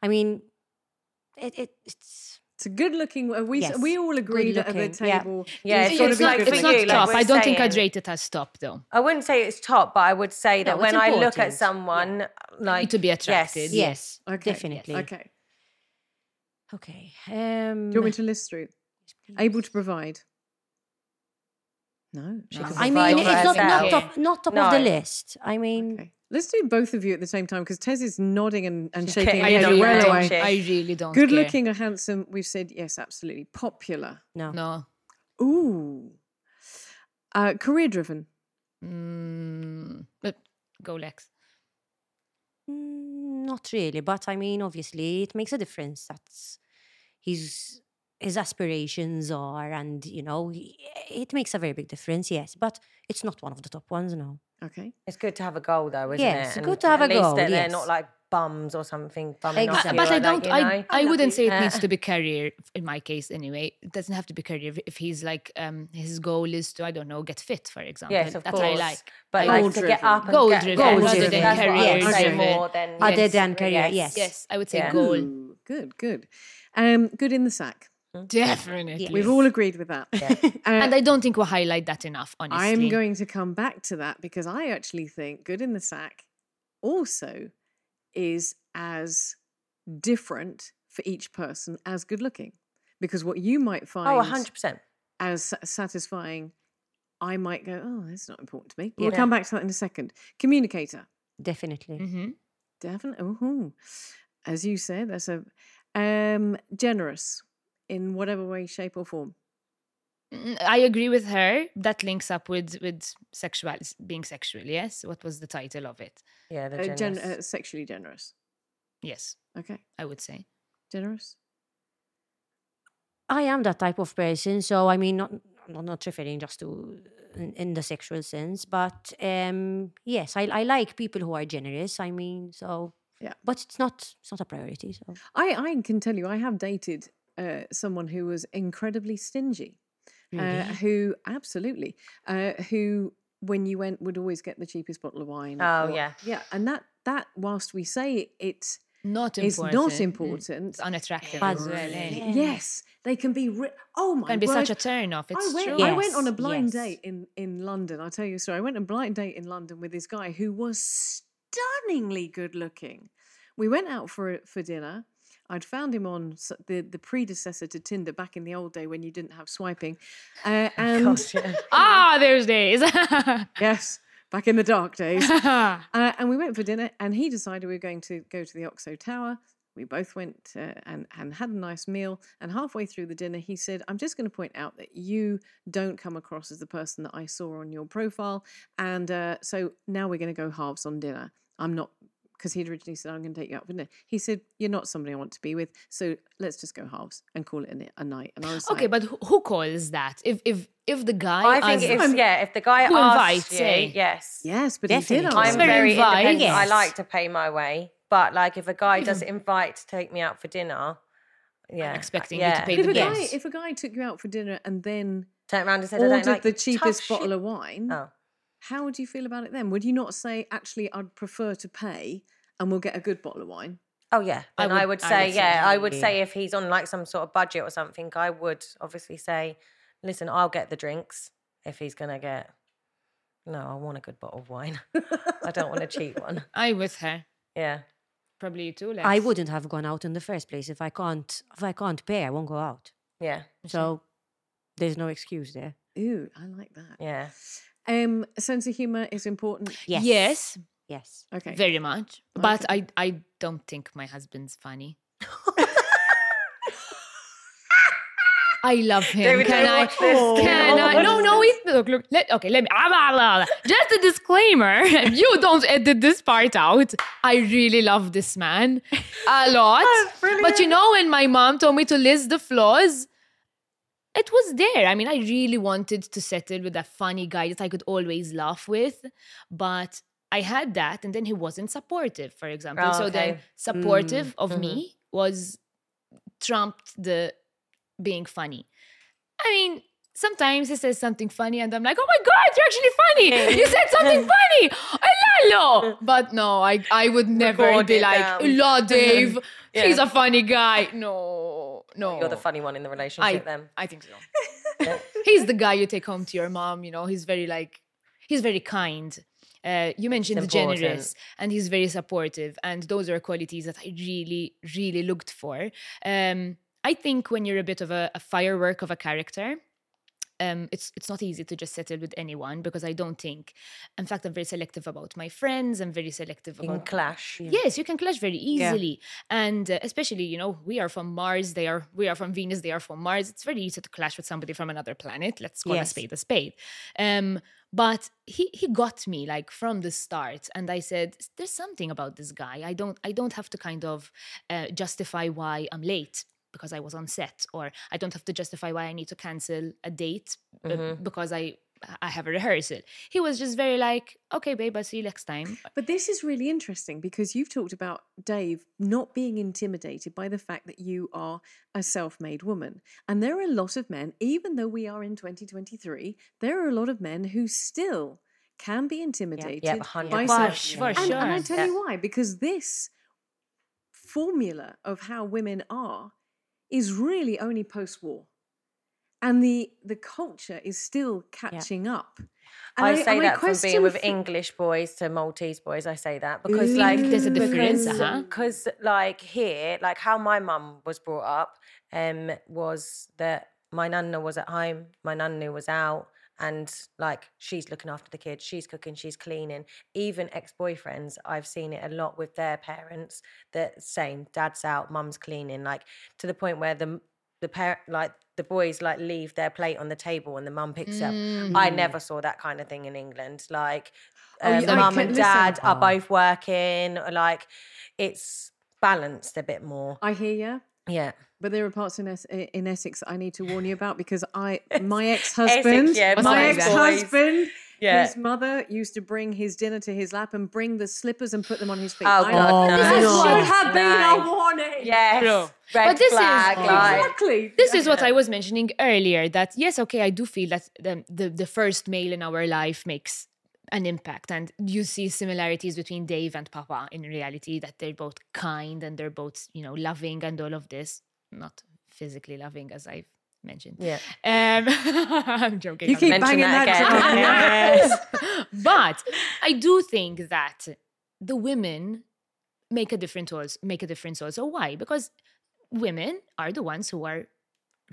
I mean, it, it it's it's a good looking uh, we Yes, we all agreed at the good-looking, yeah. table. Yeah, it's it's it's not, good it's not you, like top. we're I don't think I'd rate it as top though. I wouldn't say it's top, but I would say that No, when it's I look at important. someone, like to be attracted. Yes, yes, Okay. definitely. Okay. Okay. Um, Do you want me to list through? Able to provide. No. she No. can I provide mean, it's not, not top, not top of the list. I mean, Okay. Let's do both of you at the same time because Tez is nodding and, and She's shaking her getting head it well away. her. I really don't. Good care. looking or handsome? We've said yes, absolutely. Popular. no. No. Ooh. Uh, career driven. Mm, but go Lex. Mm, not really, but I mean, obviously, it makes a difference. That's his his aspirations are, and you know, he- it makes a very big difference. Yes, but it's not one of the top ones. No. Okay. It's good to have a goal, though, isn't Yes, it? it's good to have at a least goal, That they're yes. not like bums or something. Bumming Exactly. you, but I don't. you I know? I wouldn't say it needs to be career. In my case, anyway, it doesn't have to be career. If he's like, um, his goal is to, I don't know, get fit, for example. Yes, of That's course. what I like. But I- like to get up and Goal get, driven, yes, rather than that's I career would say driven. more than Other yes, than career, yes. Yes, I would say Yeah. goal. Good, good. Um, good in the sack. Definitely. We've all agreed with that. Uh, And I don't think we'll highlight that enough, honestly. I'm going to come back to that because I actually think good in the sack also is as different for each person as good looking. Because what you might find Oh, 100%. as satisfying, I might go, oh, that's not important to me. We'll Yeah. come back to that in a second. Communicator. Definitely. hmm Definitely. As you said, that's a um generous in whatever way, shape, or form. Mm, I agree with her. That links up with with sexual being sexual. Yes. What was the title of it? Yeah, the Uh, gen- uh, sexually generous. Yes, Okay. I would say. Generous. I am that type of person. So I mean, not not, not referring just to in, in the sexual sense, but um, yes, I, I like people who are generous. I mean, so Yeah. but it's not it's not a priority. So I, I can tell you, I have dated uh, someone who was incredibly stingy, uh, who absolutely, uh, who when you went would always get the cheapest bottle of wine. Oh, or- yeah. yeah, and that that whilst we say it's Not is important. not mm, important, It's unattractive But- as well. eh? Yeah. yes, they can be. Ri- oh my Can be word! such a turn off. It's I went, true. I went on a blind yes. date in, in London. I'll tell you a story. I went on a blind date in London with this guy who was stunningly good looking. We went out for for dinner. I'd found him on the, the predecessor to Tinder back in the old day when you didn't have swiping. Uh, and Gosh, yeah. Ah, those days. yes, back in the dark days. Uh, and we went for dinner, and he decided we were going to go to the Oxo Tower. We both went uh, and, and had a nice meal. And halfway through the dinner, he said, I'm just going to point out that you don't come across as the person that I saw on your profile. And uh, so now we're going to go halves on dinner. I'm not, because he'd originally said, I'm going to take you out for dinner. He said, You're not somebody I want to be with. So let's just go halves and call it a, a night. And I was okay, like, but who- who calls that? If if if the guy, I think asks- if, yeah, if the guy Who asks invites, you, yes. Yes, but he did I'm very very invite, independent. I like to pay my way. But like if a guy does invite to take me out for dinner, yeah. expecting you to yeah. pay But if the a, guy, Yes. if a guy took you out for dinner and then Turn around and said, I don't ordered like the cheapest bottle shit. of wine, Oh. How would you feel about it then? Would you not say, actually, I'd prefer to pay and we'll get a good bottle of wine? Oh yeah, I and I would- would, I say would say yeah. I that. would say if he's on like some sort of budget or something, I would obviously say, listen, I'll get the drinks if he's gonna get. No, I want a good bottle of wine. I don't want a cheap one. I with her. Yeah, Probably you too. Lex. I wouldn't have gone out in the first place if I can't if I can't pay. I won't go out. yeah, So there's no excuse there. Ooh, I like that. yeah. Um, sense of humor is important. Yes. Yes, Yes. Okay. very much. But I I don't think my husband's funny. I love him. David, can I? watch. Oh. Can I? No, no. Wait. Look, look. Let, okay, let me. ah, blah, blah, blah. Just a disclaimer. If you don't edit this part out, I really love this man a lot. but you know, when my mom told me to list the flaws, it was there. I mean, I really wanted to settle with a funny guy that I could always laugh with, but I had that, and then he wasn't supportive, for example. Oh, so then supportive of mhm. me was trumped the being funny. I mean, sometimes he says something funny, and I'm like, "Oh my god, you're actually funny! You said something funny, hello!" But no, I I would never Record be like, down. "Hello, Dave. Yeah. He's a funny guy." No, no, You're the funny one in the relationship. then I think so. he's the guy you take home to your mom. You know, he's very like, he's very kind. Uh, you mentioned generous, and he's very supportive, and those are qualities that I really, really looked for. Um, I think when you're a bit of a, a firework of a character, um, it's it's not easy to just settle with anyone because I don't think. In fact, I'm very selective about my friends. I'm very selective You can about clash. Yes, you can clash very easily, and uh, especially you know we are from Mars, they are we are from Venus, they are from Mars. It's very easy to clash with somebody from another planet. Let's call a spade a spade. Um, but he he got me like from the start, and I said, "There's something about this guy. I don't I don't have to kind of uh, justify why I'm late." Because I was on set, or I don't have to justify why I need to cancel a date uh, because I I have a rehearsal. He was just very like, okay, babe, I'll see you next time. But this is really interesting because you've talked about Dave not being intimidated by the fact that you are a self made woman. And there are a lot of men, even though we are in 2023, there are a lot of men who still can be intimidated Yeah, by 100%. self For- for and, and I sure. tell you why, because this formula of how women are is really only post war. And the the culture is still catching up. And I say and that from being with f- English boys to Maltese boys. I say that because, like, There's a difference, because, uh-huh. because, like, here, like, how my mum was brought up, um, was that my nana was at home, my nana was out, and like, she's looking after the kids, she's cooking, she's cleaning. Even ex-boyfriends, I've seen it a lot with their parents. That same, dad's out, mum's cleaning, like, to the point where the the parent, like, the boys like leave their plate on the table and the mum picks it up. I mm. never saw that kind of thing in England. Like Oh, uh, the mum and listen. dad are both working. Like it's balanced a bit more. I hear you. Yeah. But there are parts in, Es- in Essex that I need to warn you about because I, my ex-husband, yeah, my my ex-husband, Yeah. his mother used to bring his dinner to his lap and bring the slippers and put them on his feet. Oh, I- God, no. This No. should have been No. a warning. Yes. True. Red But this is- flag. like, exactly. this is what I was mentioning earlier that yes, okay, I do feel that the, the, the first male in our life makes an impact and you see similarities between Dave and Papa in reality that they're both kind and they're both, you know, loving and all of this. Not physically loving as I've mentioned. Yeah. Um, I'm joking. You I'm keep banging that that again. drum. but I do think that the women make a difference also make a difference also. Why? Because women are the ones who are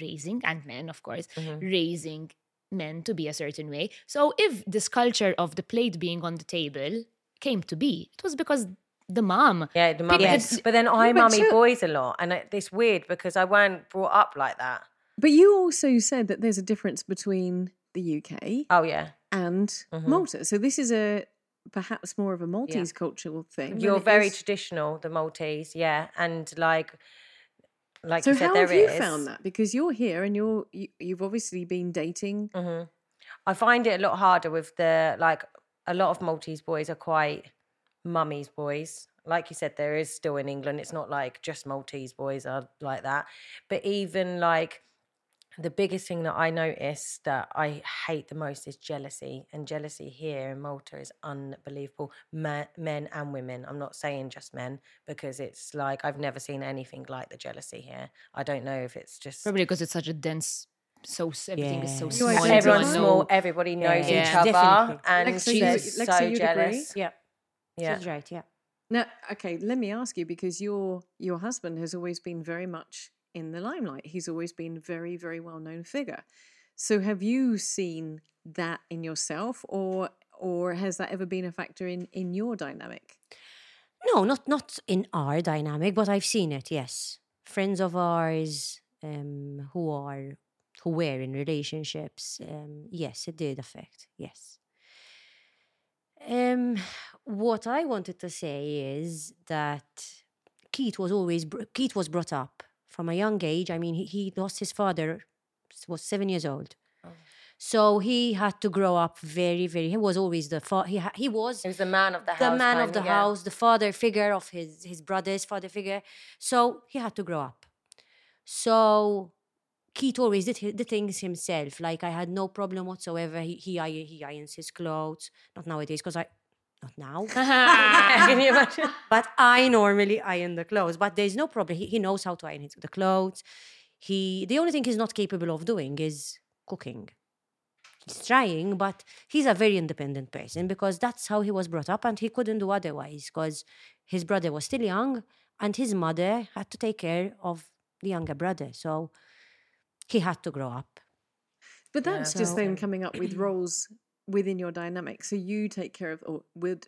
raising and men, of course, Mm-hmm. raising men to be a certain way. So if this culture of the plate being on the table came to be, it was because the mom Yeah, the mom. Yes. But then I but mummy you- boys a lot, and it's weird because I weren't brought up like that. But you also said that there's a difference between the UK Oh yeah, and Mm-hmm. Malta. So this is a perhaps more of a Maltese cultural thing. you're very is- traditional, the Maltese. Yeah, and like, like So you said, how there have you is- found that? Because you're here and you're you, you've obviously been dating. Mm. I find it a lot harder with the like a lot of Maltese boys are quite mummy's boys. Like you said, there is still in England. It's not like just Maltese boys are like that. But even like the biggest thing that I notice that I hate the most is jealousy. And jealousy here in Malta is unbelievable. Ma- men and women. I'm not saying just men because it's like I've never seen anything like the jealousy here. I don't know if it's just probably because it's such a dense so everything is so small. You everyone's everyone small. know- Everybody knows Yeah. each Yeah. other, Definitely. and Lexi, she's you- Lexi, so you'd agree? jealous. Yeah, Yeah. she's right. Yeah. Now, okay, let me ask you because your your husband has always been very much in the limelight. He's always been a very very well known figure. So have you seen that in yourself, or or has that ever been a factor in in your dynamic? No, not not in our dynamic, but I've seen it. Yes, friends of ours um, who are who were in relationships. Um, yes, it did affect. Yes. Um, what I wanted to say is that Keith was always Keith was brought up from a young age. I mean, he, he lost his father was seven years old. Oh. So he had to grow up very, very. He was always the fa- he ha- he was He was the man of the house. the man of the yeah. house, the father figure of his his brother's father figure. So he had to grow up. So Keith always did the things himself. Like I had no problem whatsoever. He he he irons his clothes. Not nowadays, because I not now. Can you imagine? but I normally iron the clothes. But there's no problem. He, he knows how to iron the clothes. He the only thing he's not capable of doing is cooking. He's trying, but he's a very independent person because that's how he was brought up, and he couldn't do otherwise because his brother was still young, and his mother had to take care of the younger brother. So he had to grow up. But that's just So- then coming up with roles within your dynamic. So you take care of, or would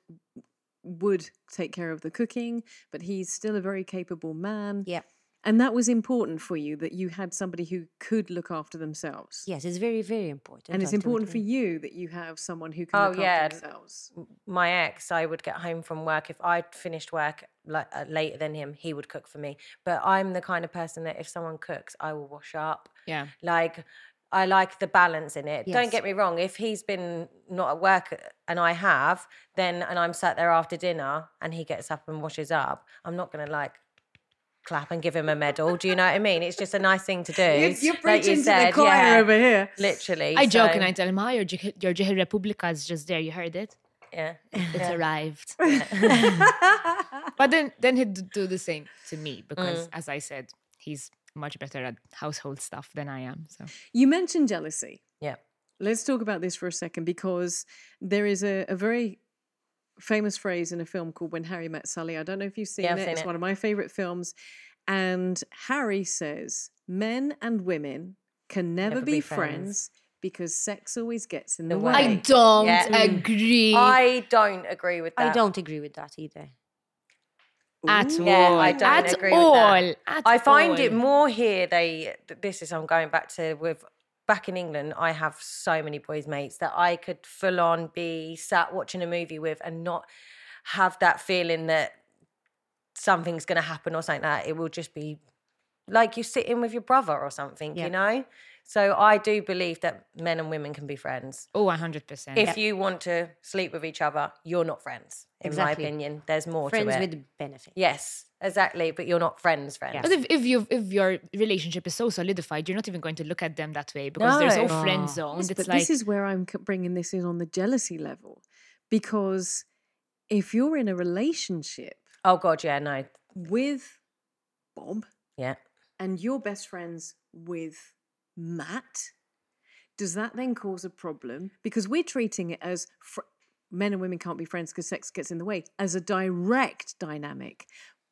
would take care of the cooking, but he's still a very capable man. Yeah. And that was important for you that you had somebody who could look after themselves. Yes, it's very, very important. And it's important for you that you have someone who can Oh, look yeah. after themselves. my ex, I would get home from work. If I'd finished work like uh, later than him, he would cook for me. But I'm the kind of person that if someone cooks, I will wash up. Yeah. Like I like the balance in it. Don't get me wrong. If he's been not at work and I have, then and I'm sat there after dinner and he gets up and washes up, I'm not gonna like clap and give him a medal. Do you know what I mean? It's just a nice thing to do. You're, you're like preaching you to said, the choir yeah, over here. Literally. I joke and I tell him, "Hi, your your Jihad Republica is just there. You heard it? yeah. It's arrived." but then then he'd do the same to me because, mm. as I said, he's much better at household stuff than I am. So You mentioned jealousy. Yeah. Let's talk about this for a second because there is a, a very famous phrase in a film called When Harry Met Sally. I don't know if you've seen Yeah, it. seen it's it. one of my favorite films. And Harry says, Men and women can never, Never be, be friends. friends. because sex always gets in the, The way. way. I don't Yeah. agree I don't agree with that. I don't agree with that either. At Ooh. all. Yeah, I don't at agree with all. that. At I find it more here. They this is I'm going back to with back in England. I have so many boys mates that I could full on be sat watching a movie with and not have that feeling that something's going to happen or something like that. It will just be like you're sitting with your brother or something, Yeah. you know. So I do believe that men and women can be friends. Oh, 100%. If you want to sleep with each other, you're not friends. In Exactly. my opinion, there's more Friends to it. Friends with benefit. Yes, exactly. But you're not friends, friends. Yeah. But if, if you if your relationship is so solidified, you're not even going to look at them that way because there's no No. friend Oh. zone. Yes, but like this is where I'm bringing this in on the jealousy level because if you're in a relationship Oh God, yeah, no, with Bob yeah. and you're best friends with Matt, does that then cause a problem? Because we're treating it as fr- men and women can't be friends because sex gets in the way as a direct dynamic.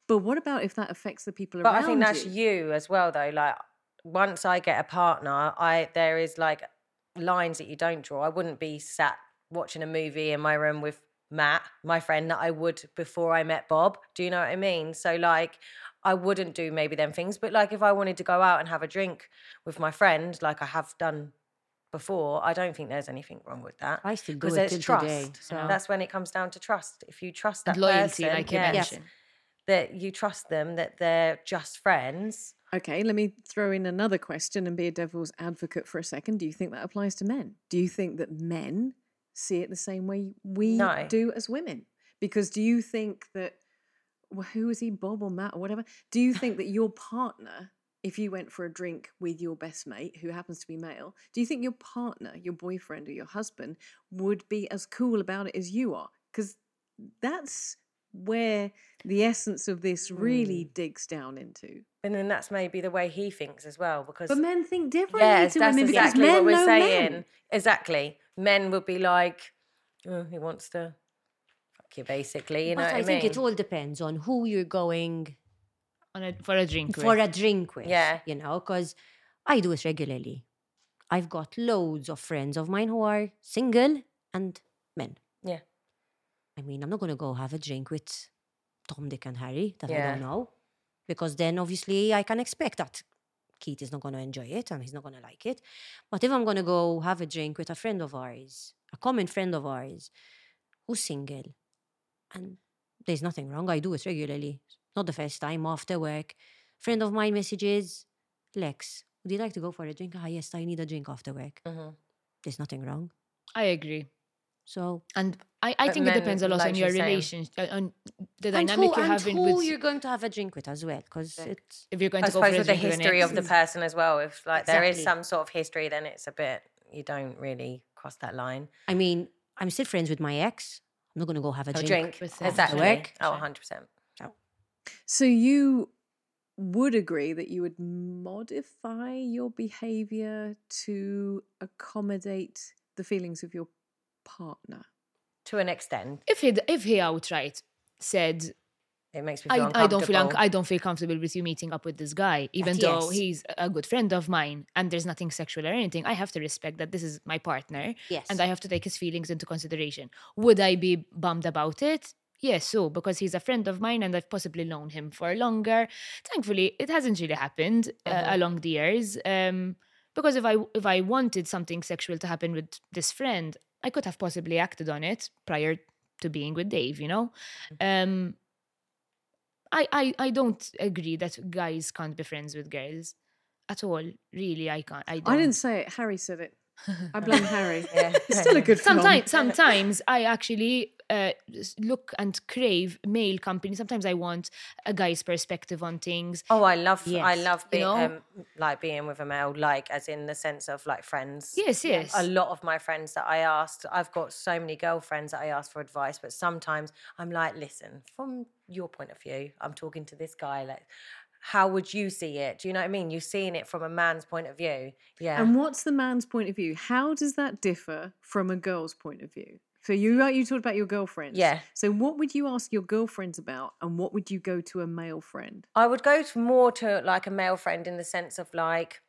But what about if that affects the people But around I think that's you? you as well, though. Like once I get a partner, I there is like lines that you don't draw. I wouldn't be sat watching a movie in my room with Matt, my friend, that I would before I met Bob. Do you know what I mean? So like. I wouldn't do maybe them things, but like if I wanted to go out and have a drink with my friend, like I have done before, I don't think there's anything wrong with that. I still do because it there's trust. today, so- That's when it comes down to trust. If you trust that and loyalty, person, like you yes, mentioned. that you trust them, that they're just friends. Okay, let me throw in another question and be a devil's advocate for a second. Do you think that applies to men? Do you think that men see it the same way we No. do as women? Because do you think that, well, who is he, Bob or Matt or whatever? Do you think that your partner, if you went for a drink with your best mate, who happens to be male, do you think your partner, your boyfriend or your husband, would be as cool about it as you are? Because that's where the essence of this really hmm. digs down into. And then that's maybe the way he thinks as well, because But men think differently yes, to that's women because exactly men what we're saying. men. Exactly, men would be like, oh, he wants to fuck you, basically. You know but what I I think mean? it all depends on who you're going On a, for a drink. for with. a drink with. Yeah. You know, because I do it regularly. I've got loads of friends of mine who are single and men. Yeah. I mean, I'm not going to go have a drink with Tom, Dick, and Harry that I don't know. Because then obviously I can expect that Keith is not going to enjoy it and he's not going to like it. But if I'm going to go have a drink with a friend of ours, a common friend of ours who's single, and there's nothing wrong, I do it regularly. Not the first time after work. Friend of mine messages, Lex, would you like to go for a drink? Ah, yes, I need a drink after work. Mhm. There's nothing wrong. I agree. So And I, I think it depends a lot like on your you're relationship, uh, on the and dynamic who, you're and having who with. you're going to have a drink with as well, because it's if you're going I to go for suppose a with the drink with an history of the person as well. If like there is some sort of history, then it's a bit you don't really cross that line. I mean, I'm still friends with my ex. I'm not going to go have a A drink. drink, with them. exactly. Work. Oh, 100 percent. Oh. So you would agree that you would modify your behavior to accommodate the feelings of your partner. To an extent, if he if he outright said It makes me feel I, I don't feel unc- I don't feel comfortable with you meeting up with this guy, even That- though yes. he's a good friend of mine and there's nothing sexual or anything. I have to respect that this is my partner, Yes. and I have to take his feelings into consideration. Would I be bummed about it? Yes, so because he's a friend of mine and I've possibly known him for longer. Thankfully, it hasn't really happened uh, Mhm. along the years. Um, because if I if I wanted something sexual to happen with this friend, I could have possibly acted on it prior to being with Dave. You know, um, I, I I don't agree that guys can't be friends with girls at all. Really, I can't. I don't. I didn't say it. Harry said it. I blame Harry. Yeah. It's still a good film. Sometimes, sometimes I actually uh, look and crave male company. Sometimes I want a guy's perspective on things. Oh, I love I love being know? um, like being with a male, like as in the sense of like friends. Yes, yes. A lot of my friends that I asked, I've got so many girlfriends that I ask for advice, but sometimes I'm like, listen, from your point of view, I'm talking to this guy, like, how would you see it? Do you know what I mean? You're seeing it from a man's point of view. Yeah. And what's the man's point of view? How does that differ from a girl's point of view? So you you talked about your girlfriends. Yeah. So what would you ask your girlfriends about, and what would you go to a male friend? I would go to more to like a male friend in the sense of like,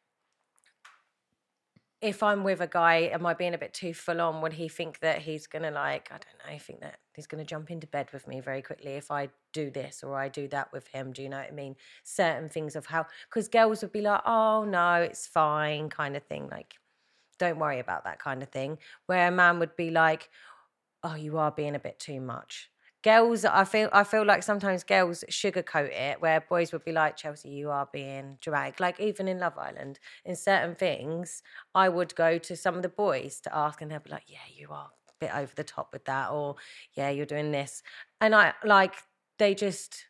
if I'm with a guy, am I being a bit too full on? Would he think that he's gonna like, I don't know, think that he's gonna jump into bed with me very quickly if I do this or I do that with him? Do you know what I mean? Certain things of how, because girls would be like, oh no, it's fine, kind of thing. Like, don't worry about that kind of thing. Where a man would be like, oh, you are being a bit too much. Girls, I feel, I feel like sometimes girls sugarcoat it, where boys would be like, Chelsea, you are being dramatic. Like even in Love Island, in certain things, I would go to some of the boys to ask, and they'd be like, yeah, you are a bit over the top with that, or yeah, you're doing this, and I like they just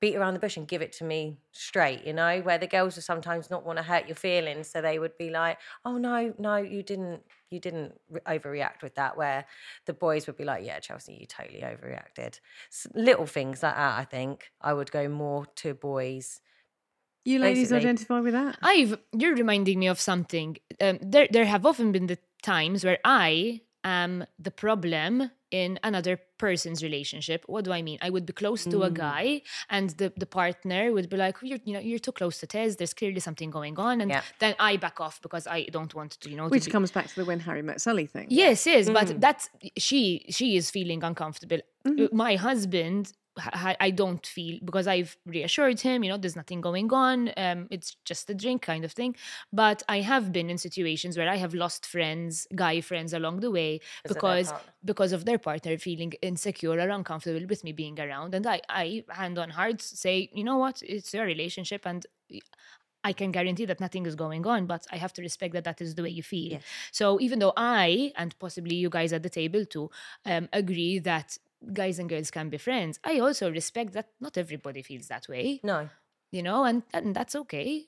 beat around the bush and give it to me straight, you know, where the girls will sometimes not want to hurt your feelings. So they would be like, oh, no, no, you didn't, you didn't re- overreact with that. Where the boys would be like, yeah, Chelsea, you totally overreacted. S- little things like that, I think I would go more to boys. You ladies Basically. identify with that? I've you're reminding me of something. Um, there there have often been the times where I am the problem in another person's relationship. What do I mean? I would be close to a guy, and the, the partner would be like, "You're you know you're too close to Tez. There's clearly something going on," and Yeah. then I back off because I don't want to you know. Which be- comes back to the when Harry met Sally thing. Yes, yes, Mm. but that's she. She is feeling uncomfortable. Mm-hmm. Uh, My husband, I, I don't feel because I've reassured him. You know, there's nothing going on. Um, it's just a drink kind of thing. But I have been in situations where I have lost friends, guy friends along the way Because because because of their partner feeling insecure or uncomfortable with me being around. And I, I hand on heart say, you know what, it's your relationship and. I can guarantee that nothing is going on, but I have to respect that that is the way you feel. Yes. So even though I and possibly you guys at the table too um, agree that guys and girls can be friends, I also respect that not everybody feels that way, No. you know, and, and that's okay.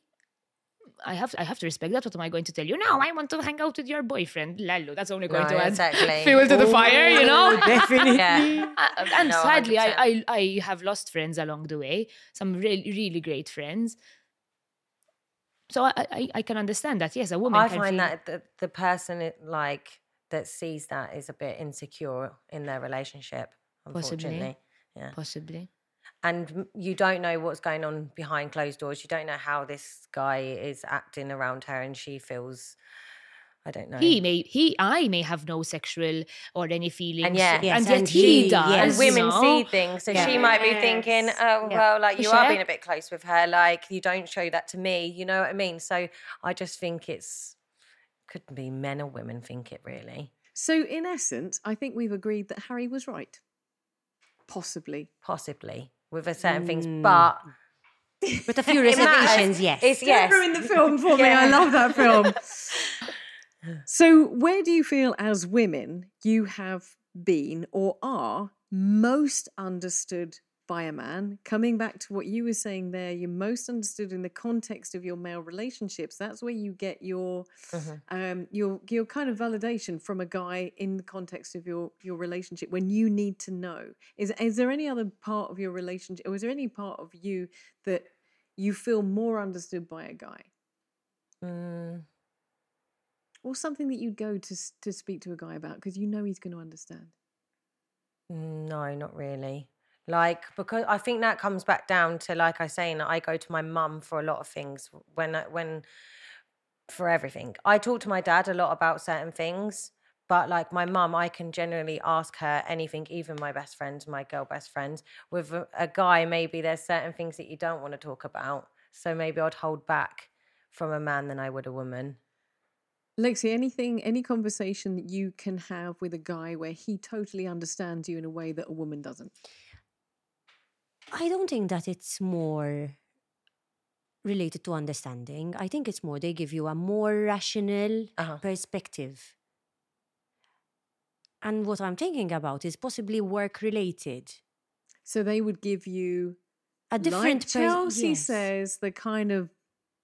I have I have to respect that. What am I going to tell you? No, I want to hang out with your boyfriend. Lalo, that's only going No, to add exactly. fuel to the fire, you know. Definitely. Yeah. Uh, and No, sadly, I, I I have lost friends along the way. Some really really great friends. So I I, I can understand that. Yes, a woman. I can find feel, that the, the person it, like that sees that is a bit insecure in their relationship. Possibly. Yeah. possibly. And you don't know what's going on behind closed doors. You don't know how this guy is acting around her, and she feels. I don't know. He may he I may have no sexual or any feelings. yeah. Yes, and yet and he, he- does. yes. and women you know? see things, so she might be thinking, "Oh, Yeah. well, like you For are being a bit close with her. Like you don't show that to me. You know what I mean?" So I just think it's could be men or women think it really, So in essence, I think we've agreed that Harry was right. Possibly. possibly with a certain things, Mm. but With a few reservations, yes. It's yes. Don't ruin the film for me. I love that film. so, where do you feel as women you have been or are most understood by a man? Coming back to what you were saying there, you're most understood in the context of your male relationships. That's where you get your Mhm. um, your your kind of validation from a guy in the context of your your relationship when you need to know. Is is there any other part of your relationship, or is there any part of you that you feel more understood by a guy, Mm, or something that you'd go to to speak to a guy about because you know he's going to understand? no, not really. Like because I think that comes back down to like I saying I go to my mum for a lot of things when when for everything. I talk to my dad a lot about certain things, but like my mum, I can generally ask her anything, even my best friends, my girl best friends. With a, a guy, maybe there's certain things that you don't want to talk about. So maybe I'd hold back from a man than I would a woman. Lexi, anything, any conversation that you can have with a guy where he totally understands you in a way that a woman doesn't? I don't think that it's more related to understanding. I think it's more they give you a more rational Uh-huh. perspective. And what I'm thinking about is possibly work related. So they would give you, A different like pers- Chelsea yes. says, the kind of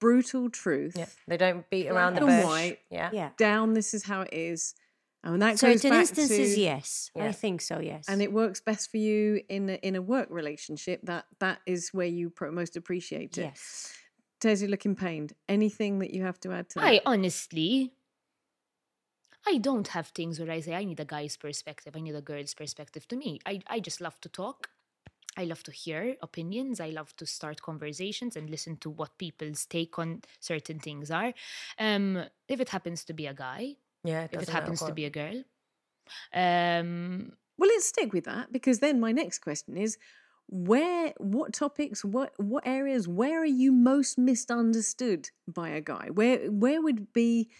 brutal truth. Yeah, they don't beat around the Black and bush. white. Yeah, Yeah. Down, this is how it is. And when that goes Certain back instances, to, yes. Yeah. I think so, yes. and it works best for you in a, in a work relationship. That that is where you pro- most appreciate it. yes. Tezzy looking pained. Anything that you have to add to that? I honestly, I don't have things where I say I need a guy's perspective, I need a girl's perspective. To me, I, I just love to talk. I love to hear opinions. I love to start conversations and listen to what people's take on certain things are. Um, if it happens to be a guy, yeah. if it happens to be a girl, um, Well, let's stick with that because then my next question is where what topics what what areas where are you most misunderstood by a guy where where would be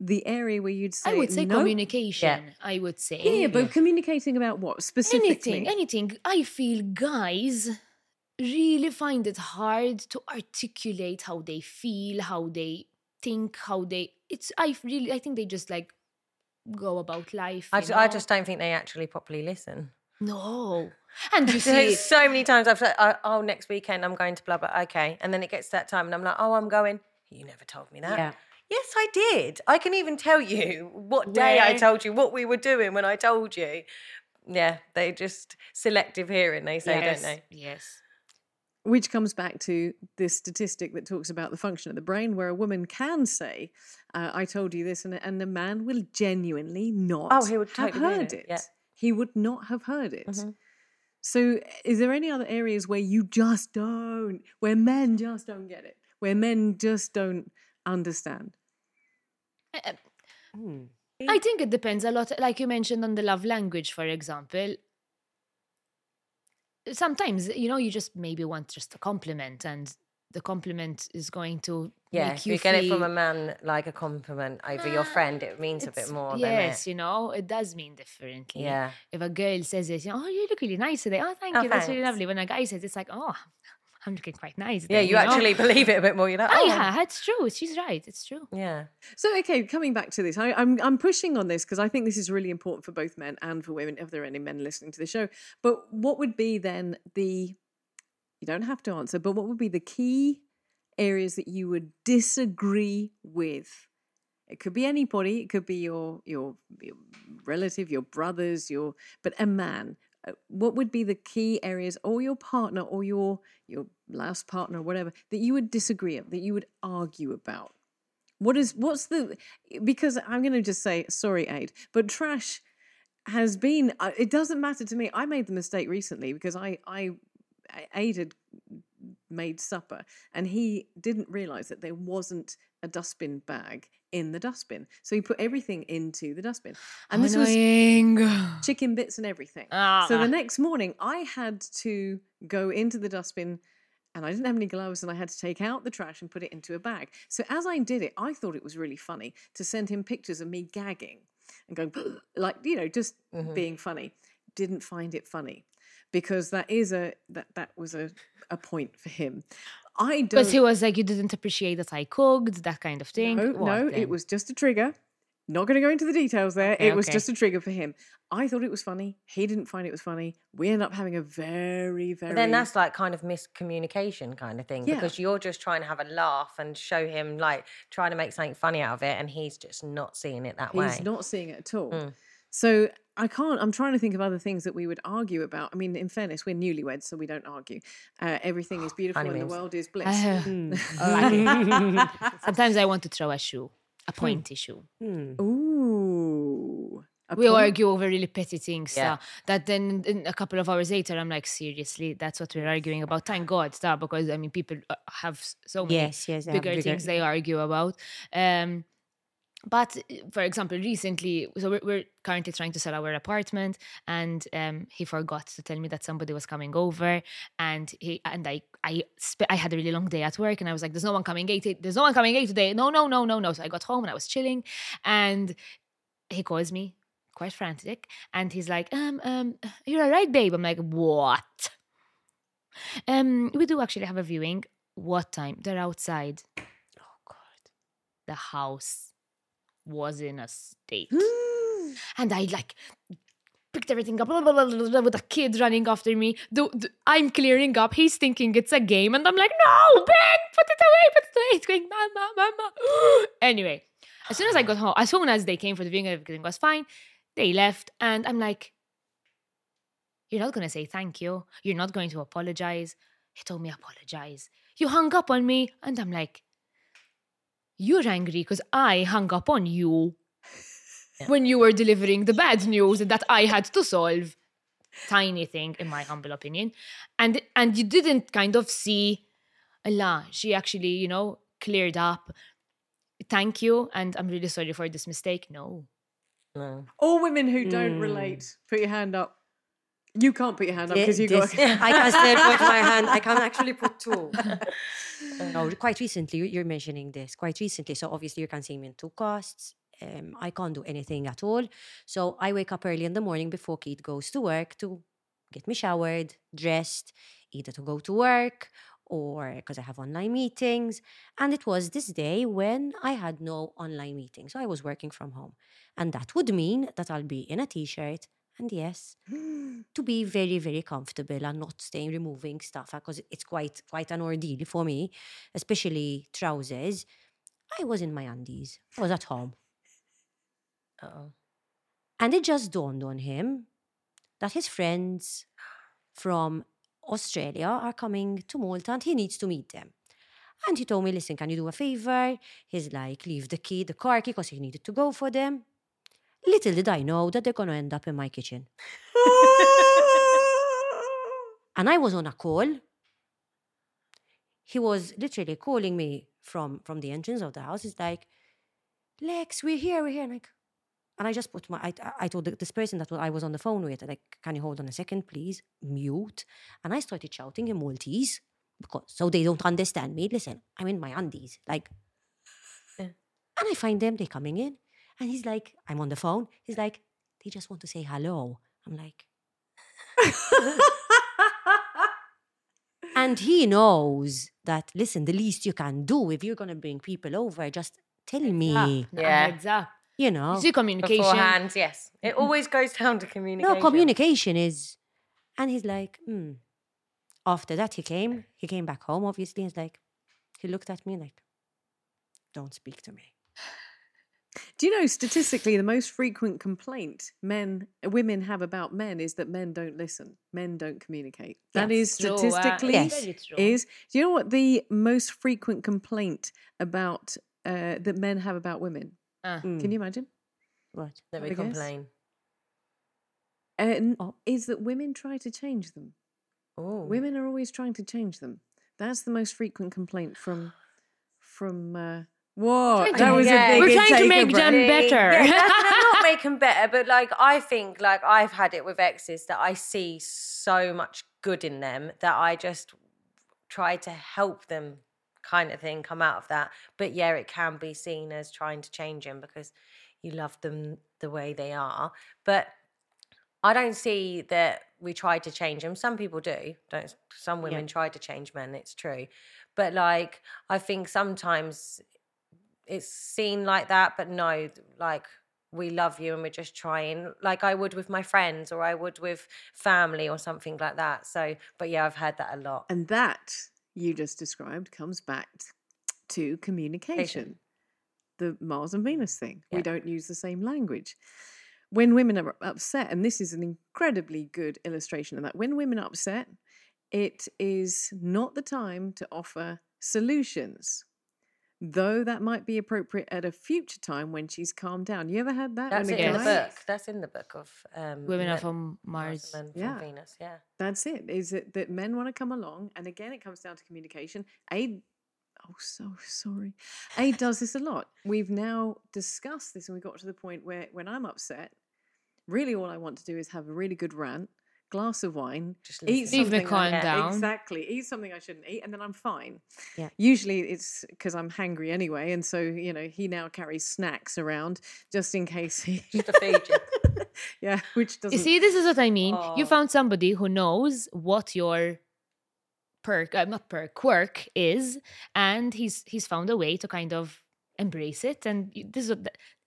the area where you'd say I would say no? communication. I would say yeah, yeah, but communicating about what specifically anything anything i feel guys really find it hard to articulate how they feel how they think how they it's i really i think they just like go about life I, you ju- I just don't think they actually properly listen. no and you see so many times I've said, oh, oh, next weekend I'm going to blah, blah, okay. And then it gets to that time and I'm like, oh, I'm going. You never told me that. Yeah. Yes, I did. I can even tell you what day I told you, what we were doing when I told you. Yeah, they just selective hearing, they say, yes don't they? yes which comes back to this statistic that talks about the function of the brain where a woman can say uh, i told you this and, and the man will genuinely not Oh, he would have totally heard it, it yeah. he would not have heard it Mhm. so is there any other areas where you just don't where men just don't get it where men just don't understand Uh, Hmm. i think it depends a lot like you mentioned on the love language for example sometimes you know you just maybe want just a compliment and the compliment is going to Yeah, if you, you get it from a man like a compliment over your ah, friend, it means a bit more Yes, you know, it does mean differently. Yeah. If a girl says it, you know, oh, you look really nice today. Oh, thank Oh, you. That's really lovely. When a guy says, it's like, oh, I'm looking quite nice. Yeah, then," you know? actually believe it a bit more. You're like, Oh, oh, yeah, it's true. She's right. It's true. yeah. So, okay, coming back to this, I, I'm I'm pushing on this because I think this is really important for both men and for women. If there are any men listening to the show, but what would be then the? You don't have to answer, but what would be the key areas that you would disagree with? It could be anybody. It could be your your, your relative, your brothers, your but a man. Uh, What would be the key areas, or your partner, or your your last partner, or whatever, that you would disagree of, that you would argue about? What is what's the because I'm going to just say sorry, Aid, but trash has been. uh, It doesn't matter to me. I made the mistake recently because I I Aid had made supper and he didn't realize that there wasn't a dustbin bag in the dustbin, so he put everything into the dustbin, and this was chicken bits and everything. So Ah. the next morning, I had to go into the dustbin and I didn't have any gloves and I had to take out the trash and put it into a bag. So as I did it, I thought it was really funny to send him pictures of me gagging and going, like, you know, just being funny. Didn't find it funny because that is a, that, that was a, a point for him. I don't. But he was like, you didn't appreciate that I cooked, that kind of thing. No, What no, then? it was just a trigger. Not going to go into the details there. Okay, it was okay. just a trigger for him. I thought it was funny. He didn't find it was funny. We end up having a very, very. But then that's like kind of miscommunication kind of thing Yeah. because you're just trying to have a laugh and show him like trying to make something funny out of it and he's just not seeing it that He's way. He's not seeing it at all. Mm. So I can't. I'm trying to think of other things that we would argue about. I mean, in fairness, we're newlyweds, so we don't argue. Uh, everything is beautiful and the world is bliss. Uh, Hmm. like it. Sometimes I want to throw a shoe, a pointy shoe. Hmm. Ooh, a we point. argue over really petty things Yeah. uh, that then in a couple of hours later i'm like seriously that's what we're arguing about thank god uh, because i mean people uh, have so many Yes, yes, bigger, bigger- things they argue about um but uh, for example recently so we're, we're currently trying to sell our apartment and um he forgot to tell me that somebody was coming over and he and i i sp- i had a really long day at work and i was like there's no one coming eight there's no one coming eight today. No no no no no. So i got home and i was chilling and he calls me quite frantic and he's like um um you're all right babe. I'm like what? Um we do actually have a viewing. What time? They're outside. Oh God. the house was in a state. And i like picked everything up blah, blah, blah, blah, blah, with a kid running after me. The, the- i'm clearing up. He's thinking it's a game. And i'm like no ben put it away. Put it away. It's going mama mama anyway as soon as i got home as soon as they came for the viewing everything was fine. They left. And i'm like you're not going to say thank you. You're not going to apologize. He told me apologize. You hung up on me. And i'm like you're angry because i hung up on you when you were delivering the bad news that i had to solve. Tiny thing in my humble opinion. And and you didn't kind of see allah she actually you know cleared up. Thank you and i'm really sorry for this mistake. No. No. All women who don't Mm. relate, put your hand up. You can't put your hand up because you this- got. I can still put my hand. I can actually put two. no, quite recently, you- you're mentioning this. Quite recently, so obviously you can see me in two costs. Um, I can't do anything at all. So I wake up early in the morning before Keith goes to work to get me showered, dressed, either to go to work or because I have online meetings. And it was this day when I had no online meeting. So I was working from home. And that would mean that I'll be in a t shirt and yes, to be very, very comfortable and not staying removing stuff because it's quite quite an ordeal for me, especially trousers. I was in my undies. I was at home. Uh-oh. And it just dawned on him that his friends from Australia are coming to Malta and he needs to meet them. And he told me, listen, can you do a favor? He's like, leave the key, the car key, because he needed to go for them. Little did I know that they're going to end up in my kitchen. And I was on a call. He was literally calling me from from the entrance of the house. He's like, Lex, we're here, we're here. Like, and I just put my, I, I told this person that I was on the phone with, like, can you hold on a second, please? Mute. And I started shouting in Maltese because so they don't understand me. Listen, I'm in my undies. Like, Yeah. and I find them, They're coming in. And he's like, I'm on the phone. He's like, they just want to say hello. I'm like, and he knows that, listen, the least you can do if you're going to bring people over, just tell me, Yeah. heads up you you know. see communication Beforehand, yes. It always goes down to communication. No, communication is. And he's like, hmm. After that, he came. He came back home, obviously. He's like, he looked at me like, don't speak to me. Do you know statistically the most frequent complaint men women have about men is that men don't listen, men don't communicate. That Yes. is True, uh, statistically Yes. is. Do you know what the most frequent complaint about uh, that men have about women? Uh, Mm. Can you imagine? What? That me I complain. And Oh. Is that women try to change them? Oh. Women are always trying to change them. That's the most frequent complaint from from. To That was make- a big We're trying to make them better. Yeah, not make them better, but like I think like I've had it with exes that I see so much good in them that I just try to help them kind of thing come out of that. But yeah, it can be seen as trying to change them because you love them the way they are. But I don't see that we try to change them. Some people do. Don't some women try to change men, it's true. But like I think sometimes it's seen like that, but no, like we love you and we're just trying, like I would with my friends or I would with family or something like that. So, but yeah, I've heard that a lot. And that you just described comes back to communication. The Mars and mm. Venus thing. We don't use the same language. When women are upset, and this is an incredibly good illustration of that, when women are upset, it is not the time to offer solutions. Though that might be appropriate at a future time when she's calmed down. You ever had that? That's when a it in the book. That's in the book of um, Women are from Mars. Men from Yeah. Venus. Yeah. That's it. Is it that men want to come along, and again, it comes down to communication. Aid, oh, so sorry. Aid does this a lot. We've now discussed this, and we got to the point where when I'm upset, really all I want to do is have a really good rant, glass of wine, Just eat listen. Leave me something I- down. Exactly, eat something I shouldn't eat, and then I'm fine. Yeah. Usually it's because I'm hangry anyway, and so you know he now carries snacks around just in case he. Just to feed you. yeah, which doesn't. You see, this is what I mean. You Oh. found somebody who knows what your perk, uh, not perk, quirk is, and he's he's found a way to kind of embrace it. And this is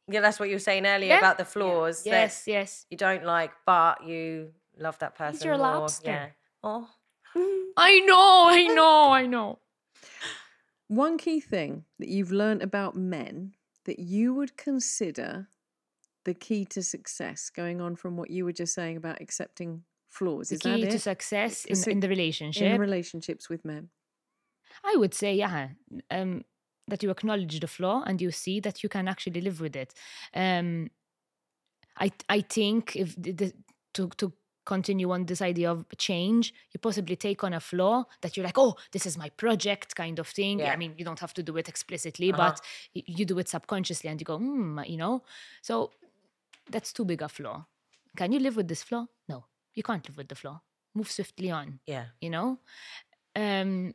Yeah, that's what you were saying earlier Yeah. about the flaws that yes, yes. you don't like, but you love that person your more. lobster. Yeah. Oh, I know, I know, I know. One key thing that you've learned about men that you would consider the key to success, going on from what you were just saying about accepting flaws. The Is key that to it? success in, Suc- in the in relationship, relationships with men. I would say, yeah, um, that you acknowledge the flaw and you see that you can actually live with it. Um, I I think if the, the, to to continue on this idea of change, you possibly take on a flaw that you're like, oh, this is my project kind of thing. Yeah. I mean, you don't have to do it explicitly, Uh-huh. but you do it subconsciously, and you go, hmm, you know. So that's too big a flaw. Can you live with this flaw? No, you can't live with the flaw. Move swiftly on. yeah. You know. Um,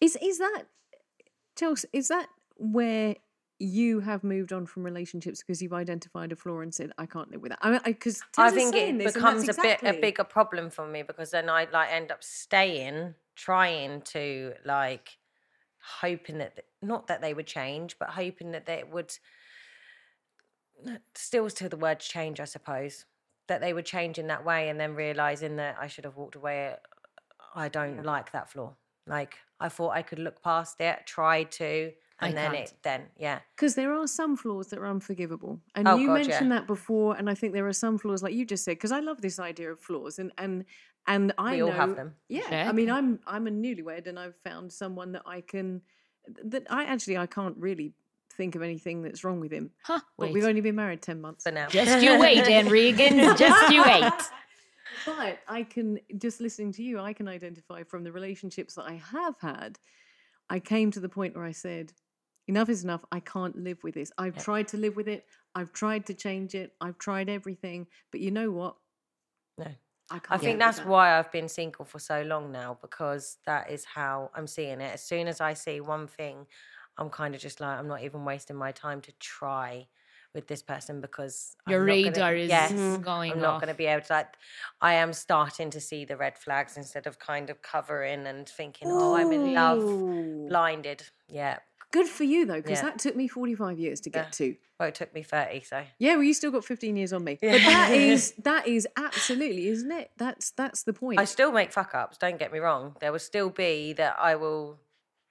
Is is that Chelsea? Is that where you have moved on from relationships because you've identified a flaw and said, "I can't live with that." I mean, because I think it becomes a bit a bigger problem for me because then I like end up staying, trying to like hoping that not that they would change, but hoping that they would still to the word change, I suppose. That they would change in that way and then realizing that I should have walked away. I don't like that flaw. Like I thought I could look past it, tried to, I and then can't. it then yeah. Because there are some flaws that are unforgivable, and Oh, you God, mentioned yeah. that before. And I think there are some flaws, like you just said, because I love this idea of flaws, and and and I We know, all have them. Yeah, Yeah. I mean, I'm I'm a newlywed, and I've found someone that I can that I actually I can't really think of anything that's wrong with him. huh, But wait. we've only been married ten months. For now. Just you wait, Anne Regan. Just you wait. But I can just listening to you, I can identify from the relationships that I have had. I came to the point where I said, enough is enough. I can't live with this. I've Yeah. tried to live with it. I've tried to change it. I've tried everything. But you know what? No. I can't. I think that's that. why I've been single for so long now because that is how I'm seeing it. As soon as I see one thing, I'm kind of just like I'm not even wasting my time to try with this person because Your I'm not gonna- radar is yes, mm-hmm. going I'm not going to be able to. Like, I am starting to see the red flags instead of kind of covering and thinking, "Oh, I'm in love." Blinded, yeah. Good for you though, because Yeah. that took me 45 years to get Yeah. to. Well, it took me thirty, so Yeah, well, you still got 15 years on me. Yeah. But that is that is absolutely, isn't it? That's that's the point. I still make fuck ups. Don't get me wrong. There will still be that I will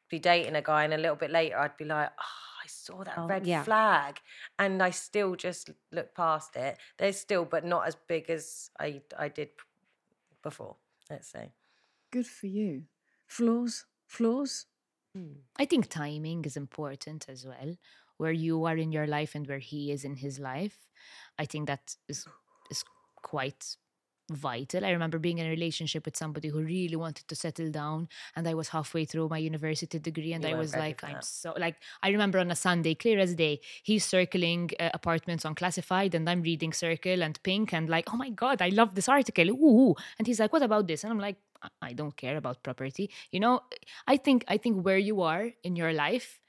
be dating a guy, and a little bit later, I'd be like, "Oh, I saw that Oh, red yeah. flag," and I still just look past it. There's still, but not as big as I I did before. Let's say. Good for you. Flaws, flaws. I think timing is important as well. Where you are in your life and where he is in his life, I think that is is quite vital. I remember being in a relationship with somebody who really wanted to settle down, and I was halfway through my university degree, and You I was like, I'm so like I remember on a Sunday, clear as day, he's circling uh, apartments on Classified, and I'm reading Circle and Pink, and like, oh my god, I love this article, ooh, and he's like, what about this? And I'm like, "I- I don't care about property, you know. I think I think where you are in your life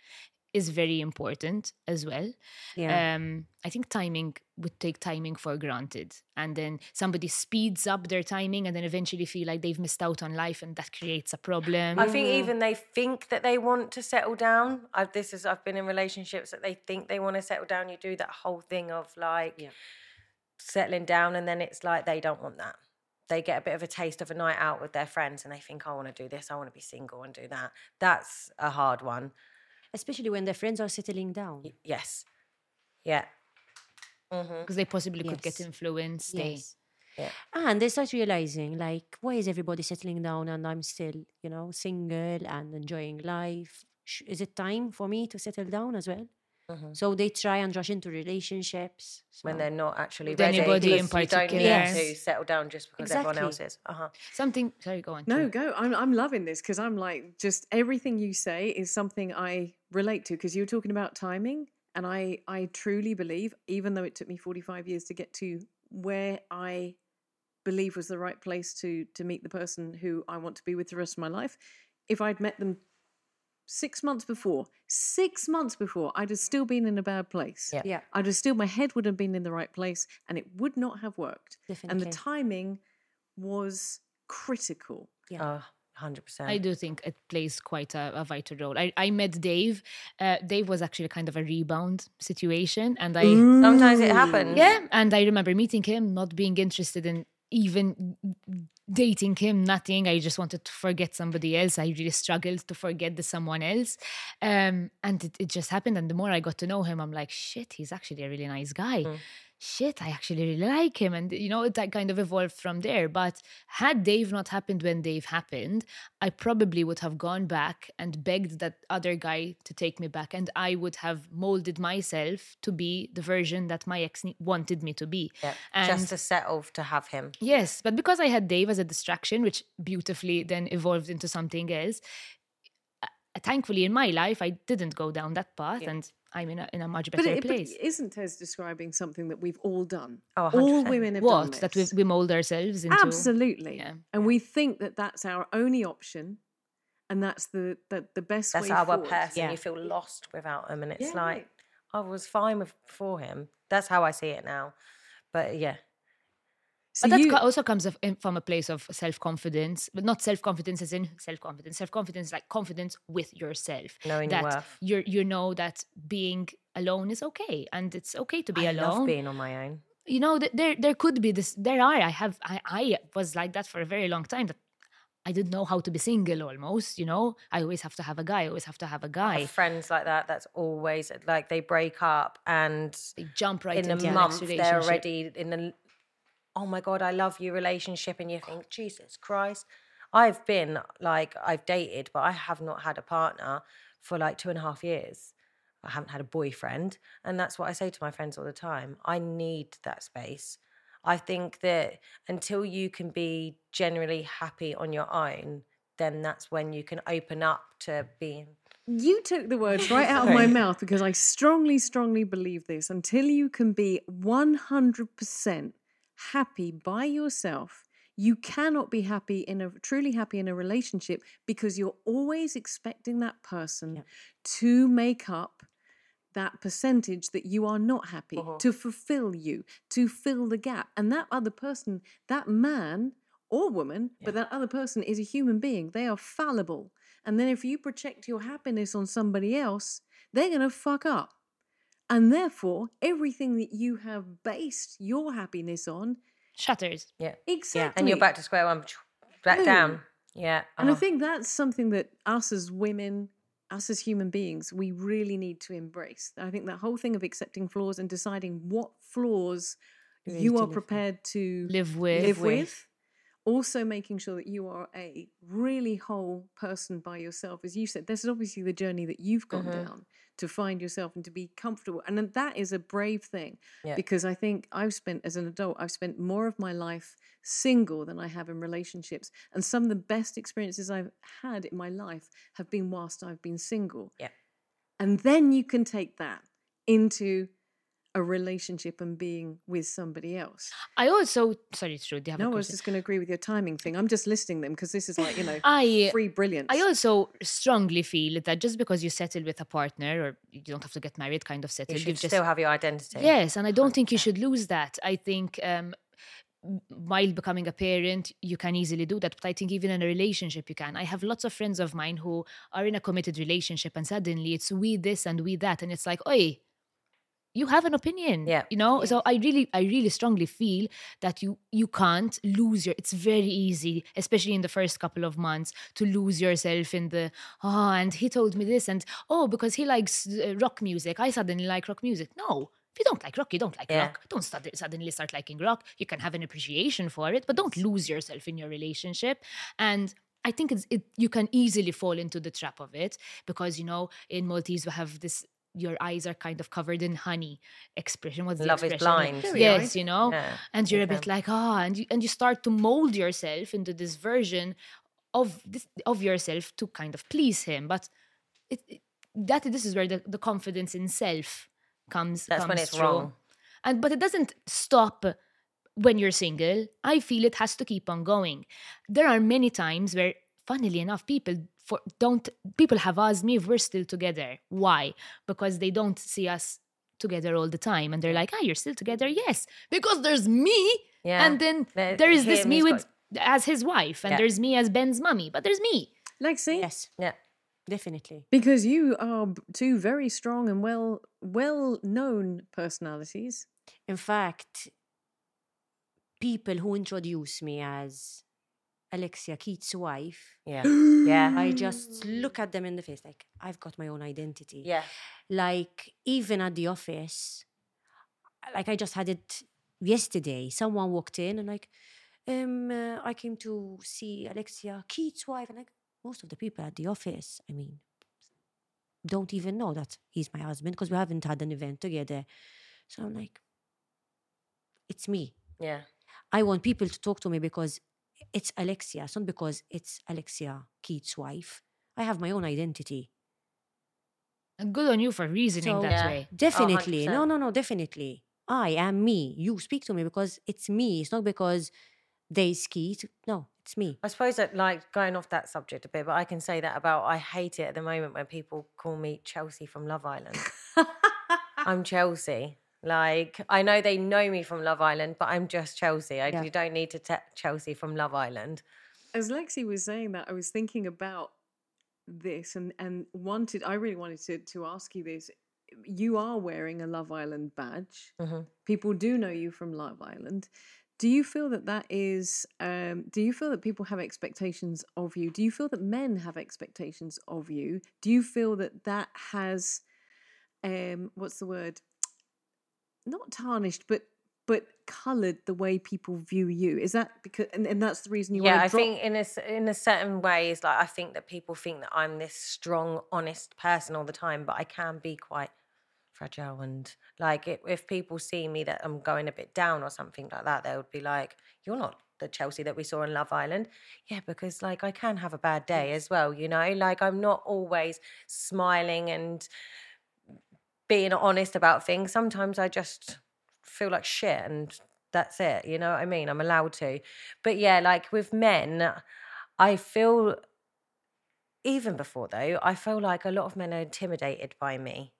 is very important as well. Yeah. Um, I think timing would take timing for granted, and then somebody speeds up their timing, and then eventually feel like they've missed out on life, and that creates a problem. I think even they think that they want to settle down. I've, this is I've been in relationships that they think they want to settle down. You do that whole thing of like Yeah. settling down, and then it's like they don't want that. They get a bit of a taste of a night out with their friends, and they think, "I want to do this. I want to be single and do that." That's a hard one. Especially when their friends are settling down. Y- Yes, yeah. Mm-hmm. because they possibly could get Yes. influenced. They, Yes. Yeah. And they start realizing, like, why is everybody settling down and I'm still, you know, single and enjoying life? is it time for me to settle down as well? Mhm. So they try and rush into relationships when they're not actually With ready. anybody in because You don't need particular. to settle down just because everyone else is. Uh-huh. Something. Sorry, go on. No, True. go. I'm, I'm loving this because I'm like, just everything you say is something I relate to because you were talking about timing. And I, I truly believe, even though it took me 45 years to get to where I believe was the right place to, to meet the person who I want to be with the rest of my life, if I'd met them six months before, six months before, I'd have still been in a bad place. Yeah. Yeah, I'd have still, my head would have been in the right place and it would not have worked. Definitely. And the timing was critical. Oh, 100%. I do think it plays quite a, a vital role. I, I met Dave. Uh, Dave was actually kind of a rebound situation, and I Sometimes it happens. yeah, and I remember meeting him, not being interested in even dating him, nothing. I just wanted to forget somebody else. I really struggled to forget the someone else, um, and it, it just happened. And the more I got to know him, I'm like, shit, he's actually a really nice guy. Mm. Shit, I actually really like him, and you know, that kind of evolved from there. But had Dave not happened when Dave happened, I probably would have gone back and begged that other guy to take me back, and I would have molded myself to be the version that my ex wanted me to be. Yeah, And just to settle to have him. yes, but because I had Dave as a distraction, which beautifully then evolved into something else. uh, Thankfully, in my life, I didn't go down that path, Yeah. and I'm in a in a much But, better it, but isn't Tez describing something that we've all done? Oh, all 100%. women have done what that we, this. we mold ourselves into? Absolutely. Yeah. And we think that that's our only option, and that's the the, the best That's way our forward. person. Yeah. You feel lost without him, and it's Yeah. like I was fine with for him. That's how I see it now. But yeah, So but that you, also comes from a place of self confidence, but not self confidence as in self confidence. Self confidence like confidence with yourself. knowing your that worth. you you know that being alone is okay, and it's okay to be alone. I alone. love being on my own. you know th- there there could be this there are i have i i was like that for a very long time that i didn't know how to be single almost you know i always have to have a guy i always have to have a guy have friends like that. That's always like they break up and they jump right in into a the month they're already in a oh my god i love you relationship and you think jesus christ. I've been like i've dated but i have not had a partner for like two and a half years. I haven't had a boyfriend and that's what i say to my friends all the time i need that space. I think that until you can be generally happy on your own then that's when you can open up to being you took the words right out of my mouth because I strongly, strongly believe this. Until you can be 100% happy by yourself, you cannot be happy in a truly happy in a relationship because you're always expecting that person Yeah. to make up that percentage that you are not happy, Mhm. to fulfill you, to fill the gap. And that other person, that man or woman, but that other person is a human being. They are fallible. And then if you project your happiness on somebody else, they're going to fuck up. And therefore, everything that you have based your happiness on, shatters yeah exactly. and you're back to square one back Boom. down yeah And I oh. think that's something that us as women, us as human beings, we really need to embrace. I think that whole thing of accepting flaws and deciding what flaws Ready you are live with. prepared to live with live with. Also, making sure that you are a really whole person by yourself. As you said, this is obviously the journey that you've gone Mhm. down to find yourself and to be comfortable. And that is a brave thing Yeah. because I think I've spent, as an adult, I've spent more of my life single than I have in relationships. And some of the best experiences I've had in my life have been whilst I've been single. Yeah. And then you can take that into a relationship and being with somebody else. i also sorry Trudy you have No, a I was just going to agree with your timing thing. I'm just listing them because this is like, you know, I free brilliance. I also strongly feel that just because you settle with a partner or you don't have to get married, kind of you settle, should you've just still have your identity Yes, and I don't think you should lose that. I think um, while becoming a parent, you can easily do that. But I think even in a relationship, you can. I have lots of friends of mine who are in a committed relationship, and suddenly it's we this and we that, and it's like, oi. You have an opinion, Yeah. You know, so I really, I really strongly feel that you you can't lose your. It's very easy, especially in the first couple of months, to lose yourself in the oh, and he told me this, and oh, because he likes uh, rock music, I suddenly like rock music. No, if you don't like rock, you don't like Yeah. rock. Don't suddenly start liking rock. You can have an appreciation for it, but don't lose yourself in your relationship. And I think it's it, you can easily fall into the trap of it because you know in Maltese we have this your eyes are kind of covered in honey expression. What's the Love is expression? blind. Yes, you know, Yeah, and you're a bit like ah, and you and you start to mold yourself into this version of this of yourself to kind of please him. But it, it- that this is where the, the confidence in self comes. That's when it's through. wrong. And but it doesn't stop when you're single. I feel it has to keep on going. There are many times where, funnily enough, people for don't people have asked me if we're still together. Why? Because they don't see us together all the time, and they're like, "Ah, you're still together?" Yes, because there's me, Yeah. and then There- there is this me with got- as his wife, and Yeah. there's me as Ben's mummy, but there's me. like see Yes, Yeah. definitely. because you are two very strong and well well known personalities. In fact, people who introduce me as Alexia Keith's wife, Yeah. Yeah. I just look at them in the face like I've got my own identity. Yeah. Like even at the office, like I just had it yesterday. Someone walked in and like, um, uh, I came to see Alexia Keith's wife, and like most of the people at the office, I mean, don't even know that he's my husband because we haven't had an event together. So I'm like, it's me. Yeah. I want people to talk to me because it's Alexia. It's not because it's Alexia Keith's wife. I have my own identity. And good on you for reasoning So- that Yeah. way. Oh, definitely. no, 100%. no, no, definitely. I am me. You speak to me because it's me. It's not because they skeet. No, it's me. I suppose that like going off that subject a bit, but I can say that about I hate it at the moment when people call me Chelsea from Love Island. I'm Chelsea. Like I know they know me from Love Island, but I'm just Chelsea. I, Yeah. You don't need to te- Chelsea from Love Island. As Lexi was saying that, I was thinking about this and and wanted. I really wanted to to ask you this. You are wearing a Love Island badge. Mhm. People do know you from Love Island. Do you feel that that is? Um, do you feel that people have expectations of you? Do you feel that men have expectations of you? Do you feel that that has, um, what's the word? Not tarnished, but but coloured the way people view you. Is that because? And, and that's the reason you yeah, I drop think in a in a certain ways, like I think that people think that I'm this strong, honest person all the time, but I can be quite fragile and like if, if people see me that I'm going a bit down or something like that, they would be like, "You're not the Chelsea that we saw in Love Island." Yeah, because like I can have a bad day as well, you know. Like I'm not always smiling and being honest about things. Sometimes I just feel like shit and that's it. You know what I mean? I'm allowed to. But yeah, like with men, I feel even before though, I feel like a lot of men are intimidated by me.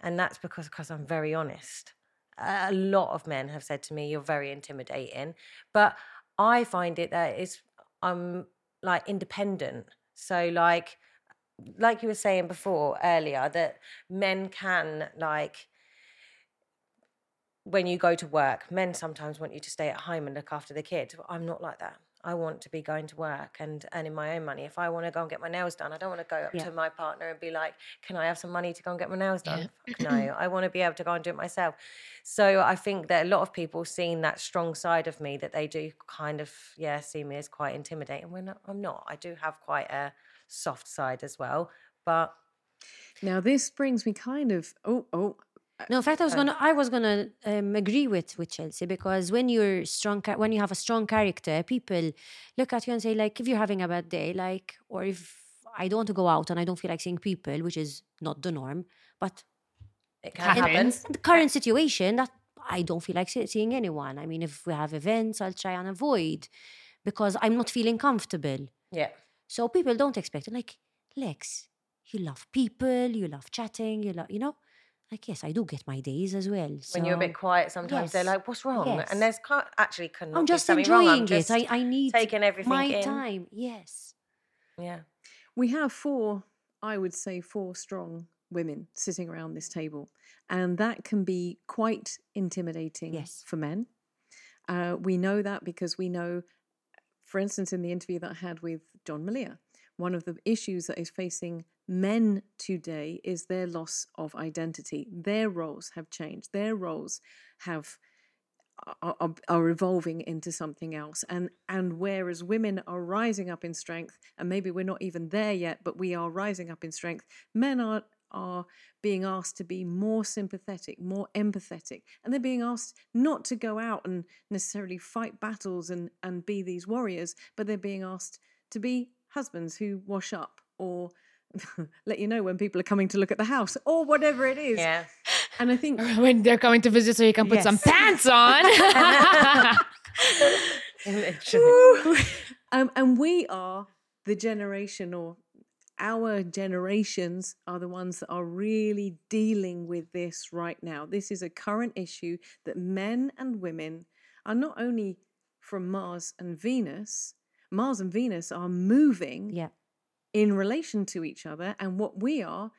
And that's because because I'm very honest. A lot of men have said to me, You're very intimidating. But I find it that it's I'm like independent. So like like you were saying before earlier, that men can like when you go to work, men sometimes want you to stay at home and look after the kids. I'm not like that. I want to be going to work and earning my own money. If I want to go and get my nails done, I don't want to go up Yeah. to my partner and be like, "Can I have some money to go and get my nails Yeah. done?" Fuck no, I want to be able to go and do it myself. So I think that a lot of people seeing that strong side of me that they do kind of yeah see me as quite intimidating. When I'm not, I do have quite a soft side as well. But Now this brings me kind of oh oh No, in fact, I was gonna, I was gonna um, agree with with Chelsea because when you're strong, when you have a strong character, people look at you and say like, if you're having a bad day, like, or if I don't want to go out and I don't feel like seeing people, which is not the norm, but it can happen. Happens. in the current situation, that I don't feel like seeing anyone. I mean, if we have events, I'll try and avoid because I'm not feeling comfortable. Yeah. So people don't expect it. Like, Lex, you love people, you love chatting, you love, you know, like yes, I do get my days as well. when you're a bit quiet, sometimes they're like, "What's wrong?" yes. And there's can't, actually cannot I'm just enjoying wrong. I'm just it. I, I need taking everything my in. time. Yes. Yeah, we have four I would say four strong women sitting around this table and that can be quite intimidating Yes. for men. Uh, we know that because we know for instance in the interview that I had with John Mallia one of the issues that is facing men today is their loss of identity. Their roles have changed. Their roles have are, are, evolving into something else and and whereas women are rising up in strength and maybe we're not even there yet but we are rising up in strength men are are being asked to be more sympathetic more empathetic and they're being asked not to go out and necessarily fight battles and and be these warriors but they're being asked to be husbands who wash up or let you know when people are coming to look at the house or whatever it is Yeah. and i think when they're coming to visit, so you can put some pants on. Um, and we are the generation or our generations are the ones that are really dealing with this right now this is a current issue that men and women are not only from mars and venus mars and venus are moving Yeah. in relation to each other and what we are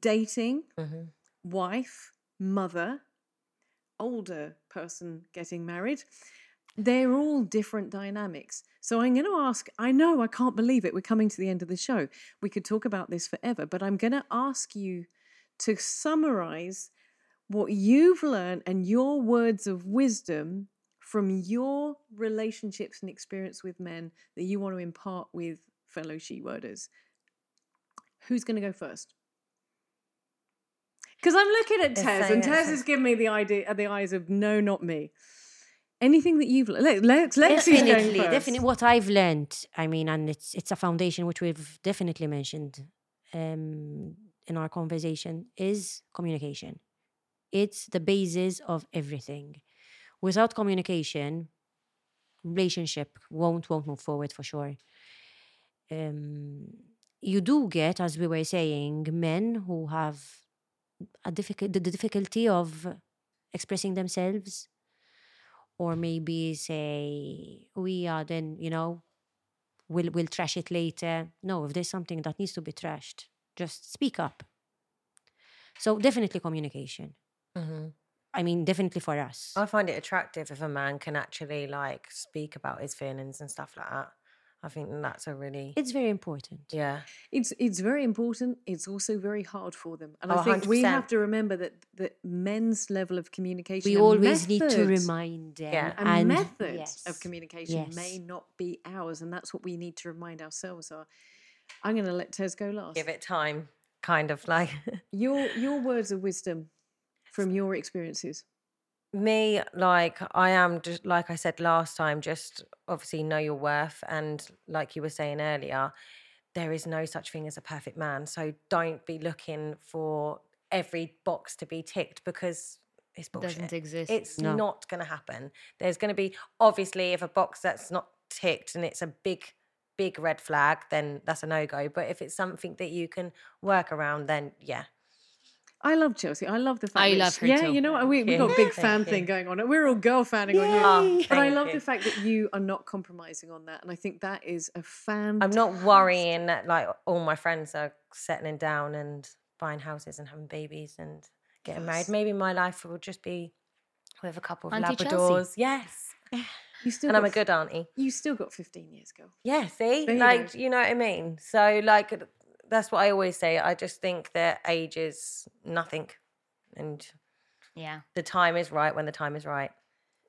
dating Mhm. wife mother older person getting married they're all different dynamics. So I'm going to ask, I know I can't believe it. We're coming to the end of the show. We could talk about this forever, but I'm going to ask you to summarize what you've learned and your words of wisdom from your relationships and experience with men that you want to impart with fellow she worders. Who's going to go first? Because I'm looking at Tez, and Tez has given me the idea, the eyes of no, not me. Anything that you've learned, Lex, Lex definitely, first. definitely. What I've learned, I mean, and it's it's a foundation which we've definitely mentioned um, in our conversation is communication. It's the basis of everything. Without communication, relationship won't won't move forward for sure. Um, you do get, as we were saying, men who have a difficult the difficulty of expressing themselves or maybe say we are then you know we'll we'll trash it later no if there's something that needs to be trashed just speak up so definitely communication Mhm. I mean definitely for us I find it attractive if a man can actually like speak about his feelings and stuff like that. I think that's a really it's very important yeah. It's it's very important. It's also very hard for them, and Oh, I think we 100%. have to remember that that men's level of communication. we and always need to remind them Yeah. and, and methods of yes, communication may not be ours, and that's what we need to remind ourselves. Are I'm going to let Tez go last. Give it time, kind of like your your words of wisdom from your experiences. me. Like I am just like I said last time. Just obviously know your worth, and like you were saying earlier, there is no such thing as a perfect man. So don't be looking for every box to be ticked because it's bullshit. Doesn't exist. It's No. not going to happen. There's going to be obviously if a box that's not ticked and it's a big big red flag, then that's a no go. But if it's something that you can work around, then yeah, I love Chelsea. I love the fact. I that love she- her Yeah, too. you know what? We, we've got a big fan Thank thing going on. We're all girl fanning on Oh, you. But I love you. the fact that you are not compromising on that. And I think that is a fan. I'm not worrying that like all my friends are settling down and buying houses and having babies and getting married. Maybe my life will just be with a couple of Auntie Chelsea. Labradors. Yes, You still and I'm a good auntie. You still got 15 years, girl. Yeah, see, There you like you know what I mean. So like that's what I always say. I just think that age is nothing, and yeah. the time is right when the time is right.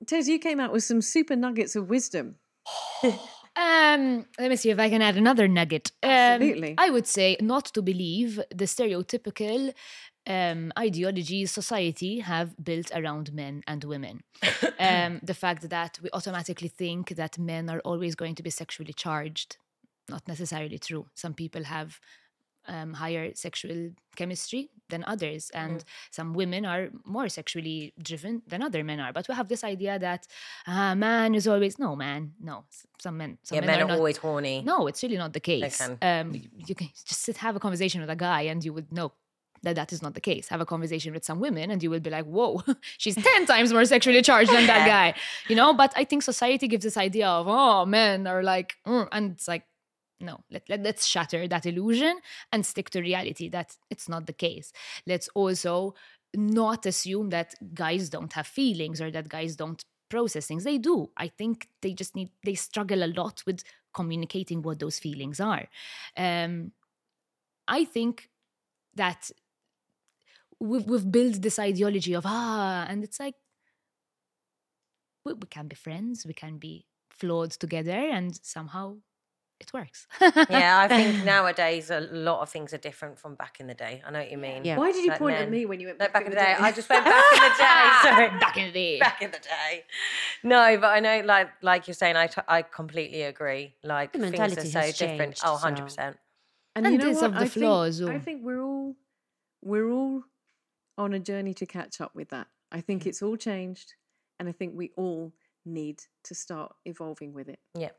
Tez, you came out with some super nuggets of wisdom. Um, let me see if I can add another nugget. Um, Absolutely. I would say not to believe the stereotypical um, ideologies society have built around men and women. um, the fact that we automatically think that men are always going to be sexually charged, not necessarily true. Some people have um, higher sexual chemistry than others, and some women are more sexually driven than other men are. But we have this idea that a man is always no man, no. Some men, some yeah, men, men are are not, always horny. no, it's really not the case. can. Um, y- you can just sit, have a conversation with a guy, and you would know that that is not the case. Have a conversation with some women, and you will be like, "Whoa, she's ten times more sexually charged than that guy," you know. But I think society gives this idea of, "Oh, men are like," mm, and it's like, no, let, let, let's shatter that illusion and stick to reality that it's not the case. Let's also not assume that guys don't have feelings or that guys don't process things. They do. I think they just need, they struggle a lot with communicating what those feelings are. Um, I think that we've, we've built this ideology of, ah, and it's like, we, we can be friends, we can be flawed together, and somehow it works. yeah, I think nowadays a lot of things are different from back in the day. I know what you mean. Yeah. Why did you Like point at me when you went No, back, back in the day. I just went back in the day. Sorry. Back in the day. back in the day. No, but I know, like like you're saying, I, t- I completely agree. Like The things are so has different. changed, Oh, 100 percent. And, And you know what? of the I think- flaws, I think we're all we're all on a journey to catch up with that. I Mm. think it's all changed, and I think we all need to start evolving with it. Yeah.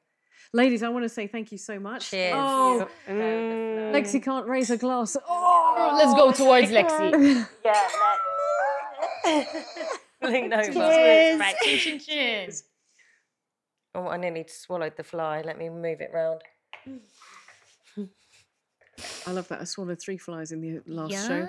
Ladies, I want to say thank you so much. Cheers. Oh, Mm. Lexi can't raise a glass. Oh, Let's go towards Lexi. Yeah. Let... Lean over. Right. Chin, chin, chin. Oh, I nearly swallowed the fly. Let me move it round. I love that. I swallowed three flies in the last Yeah. show.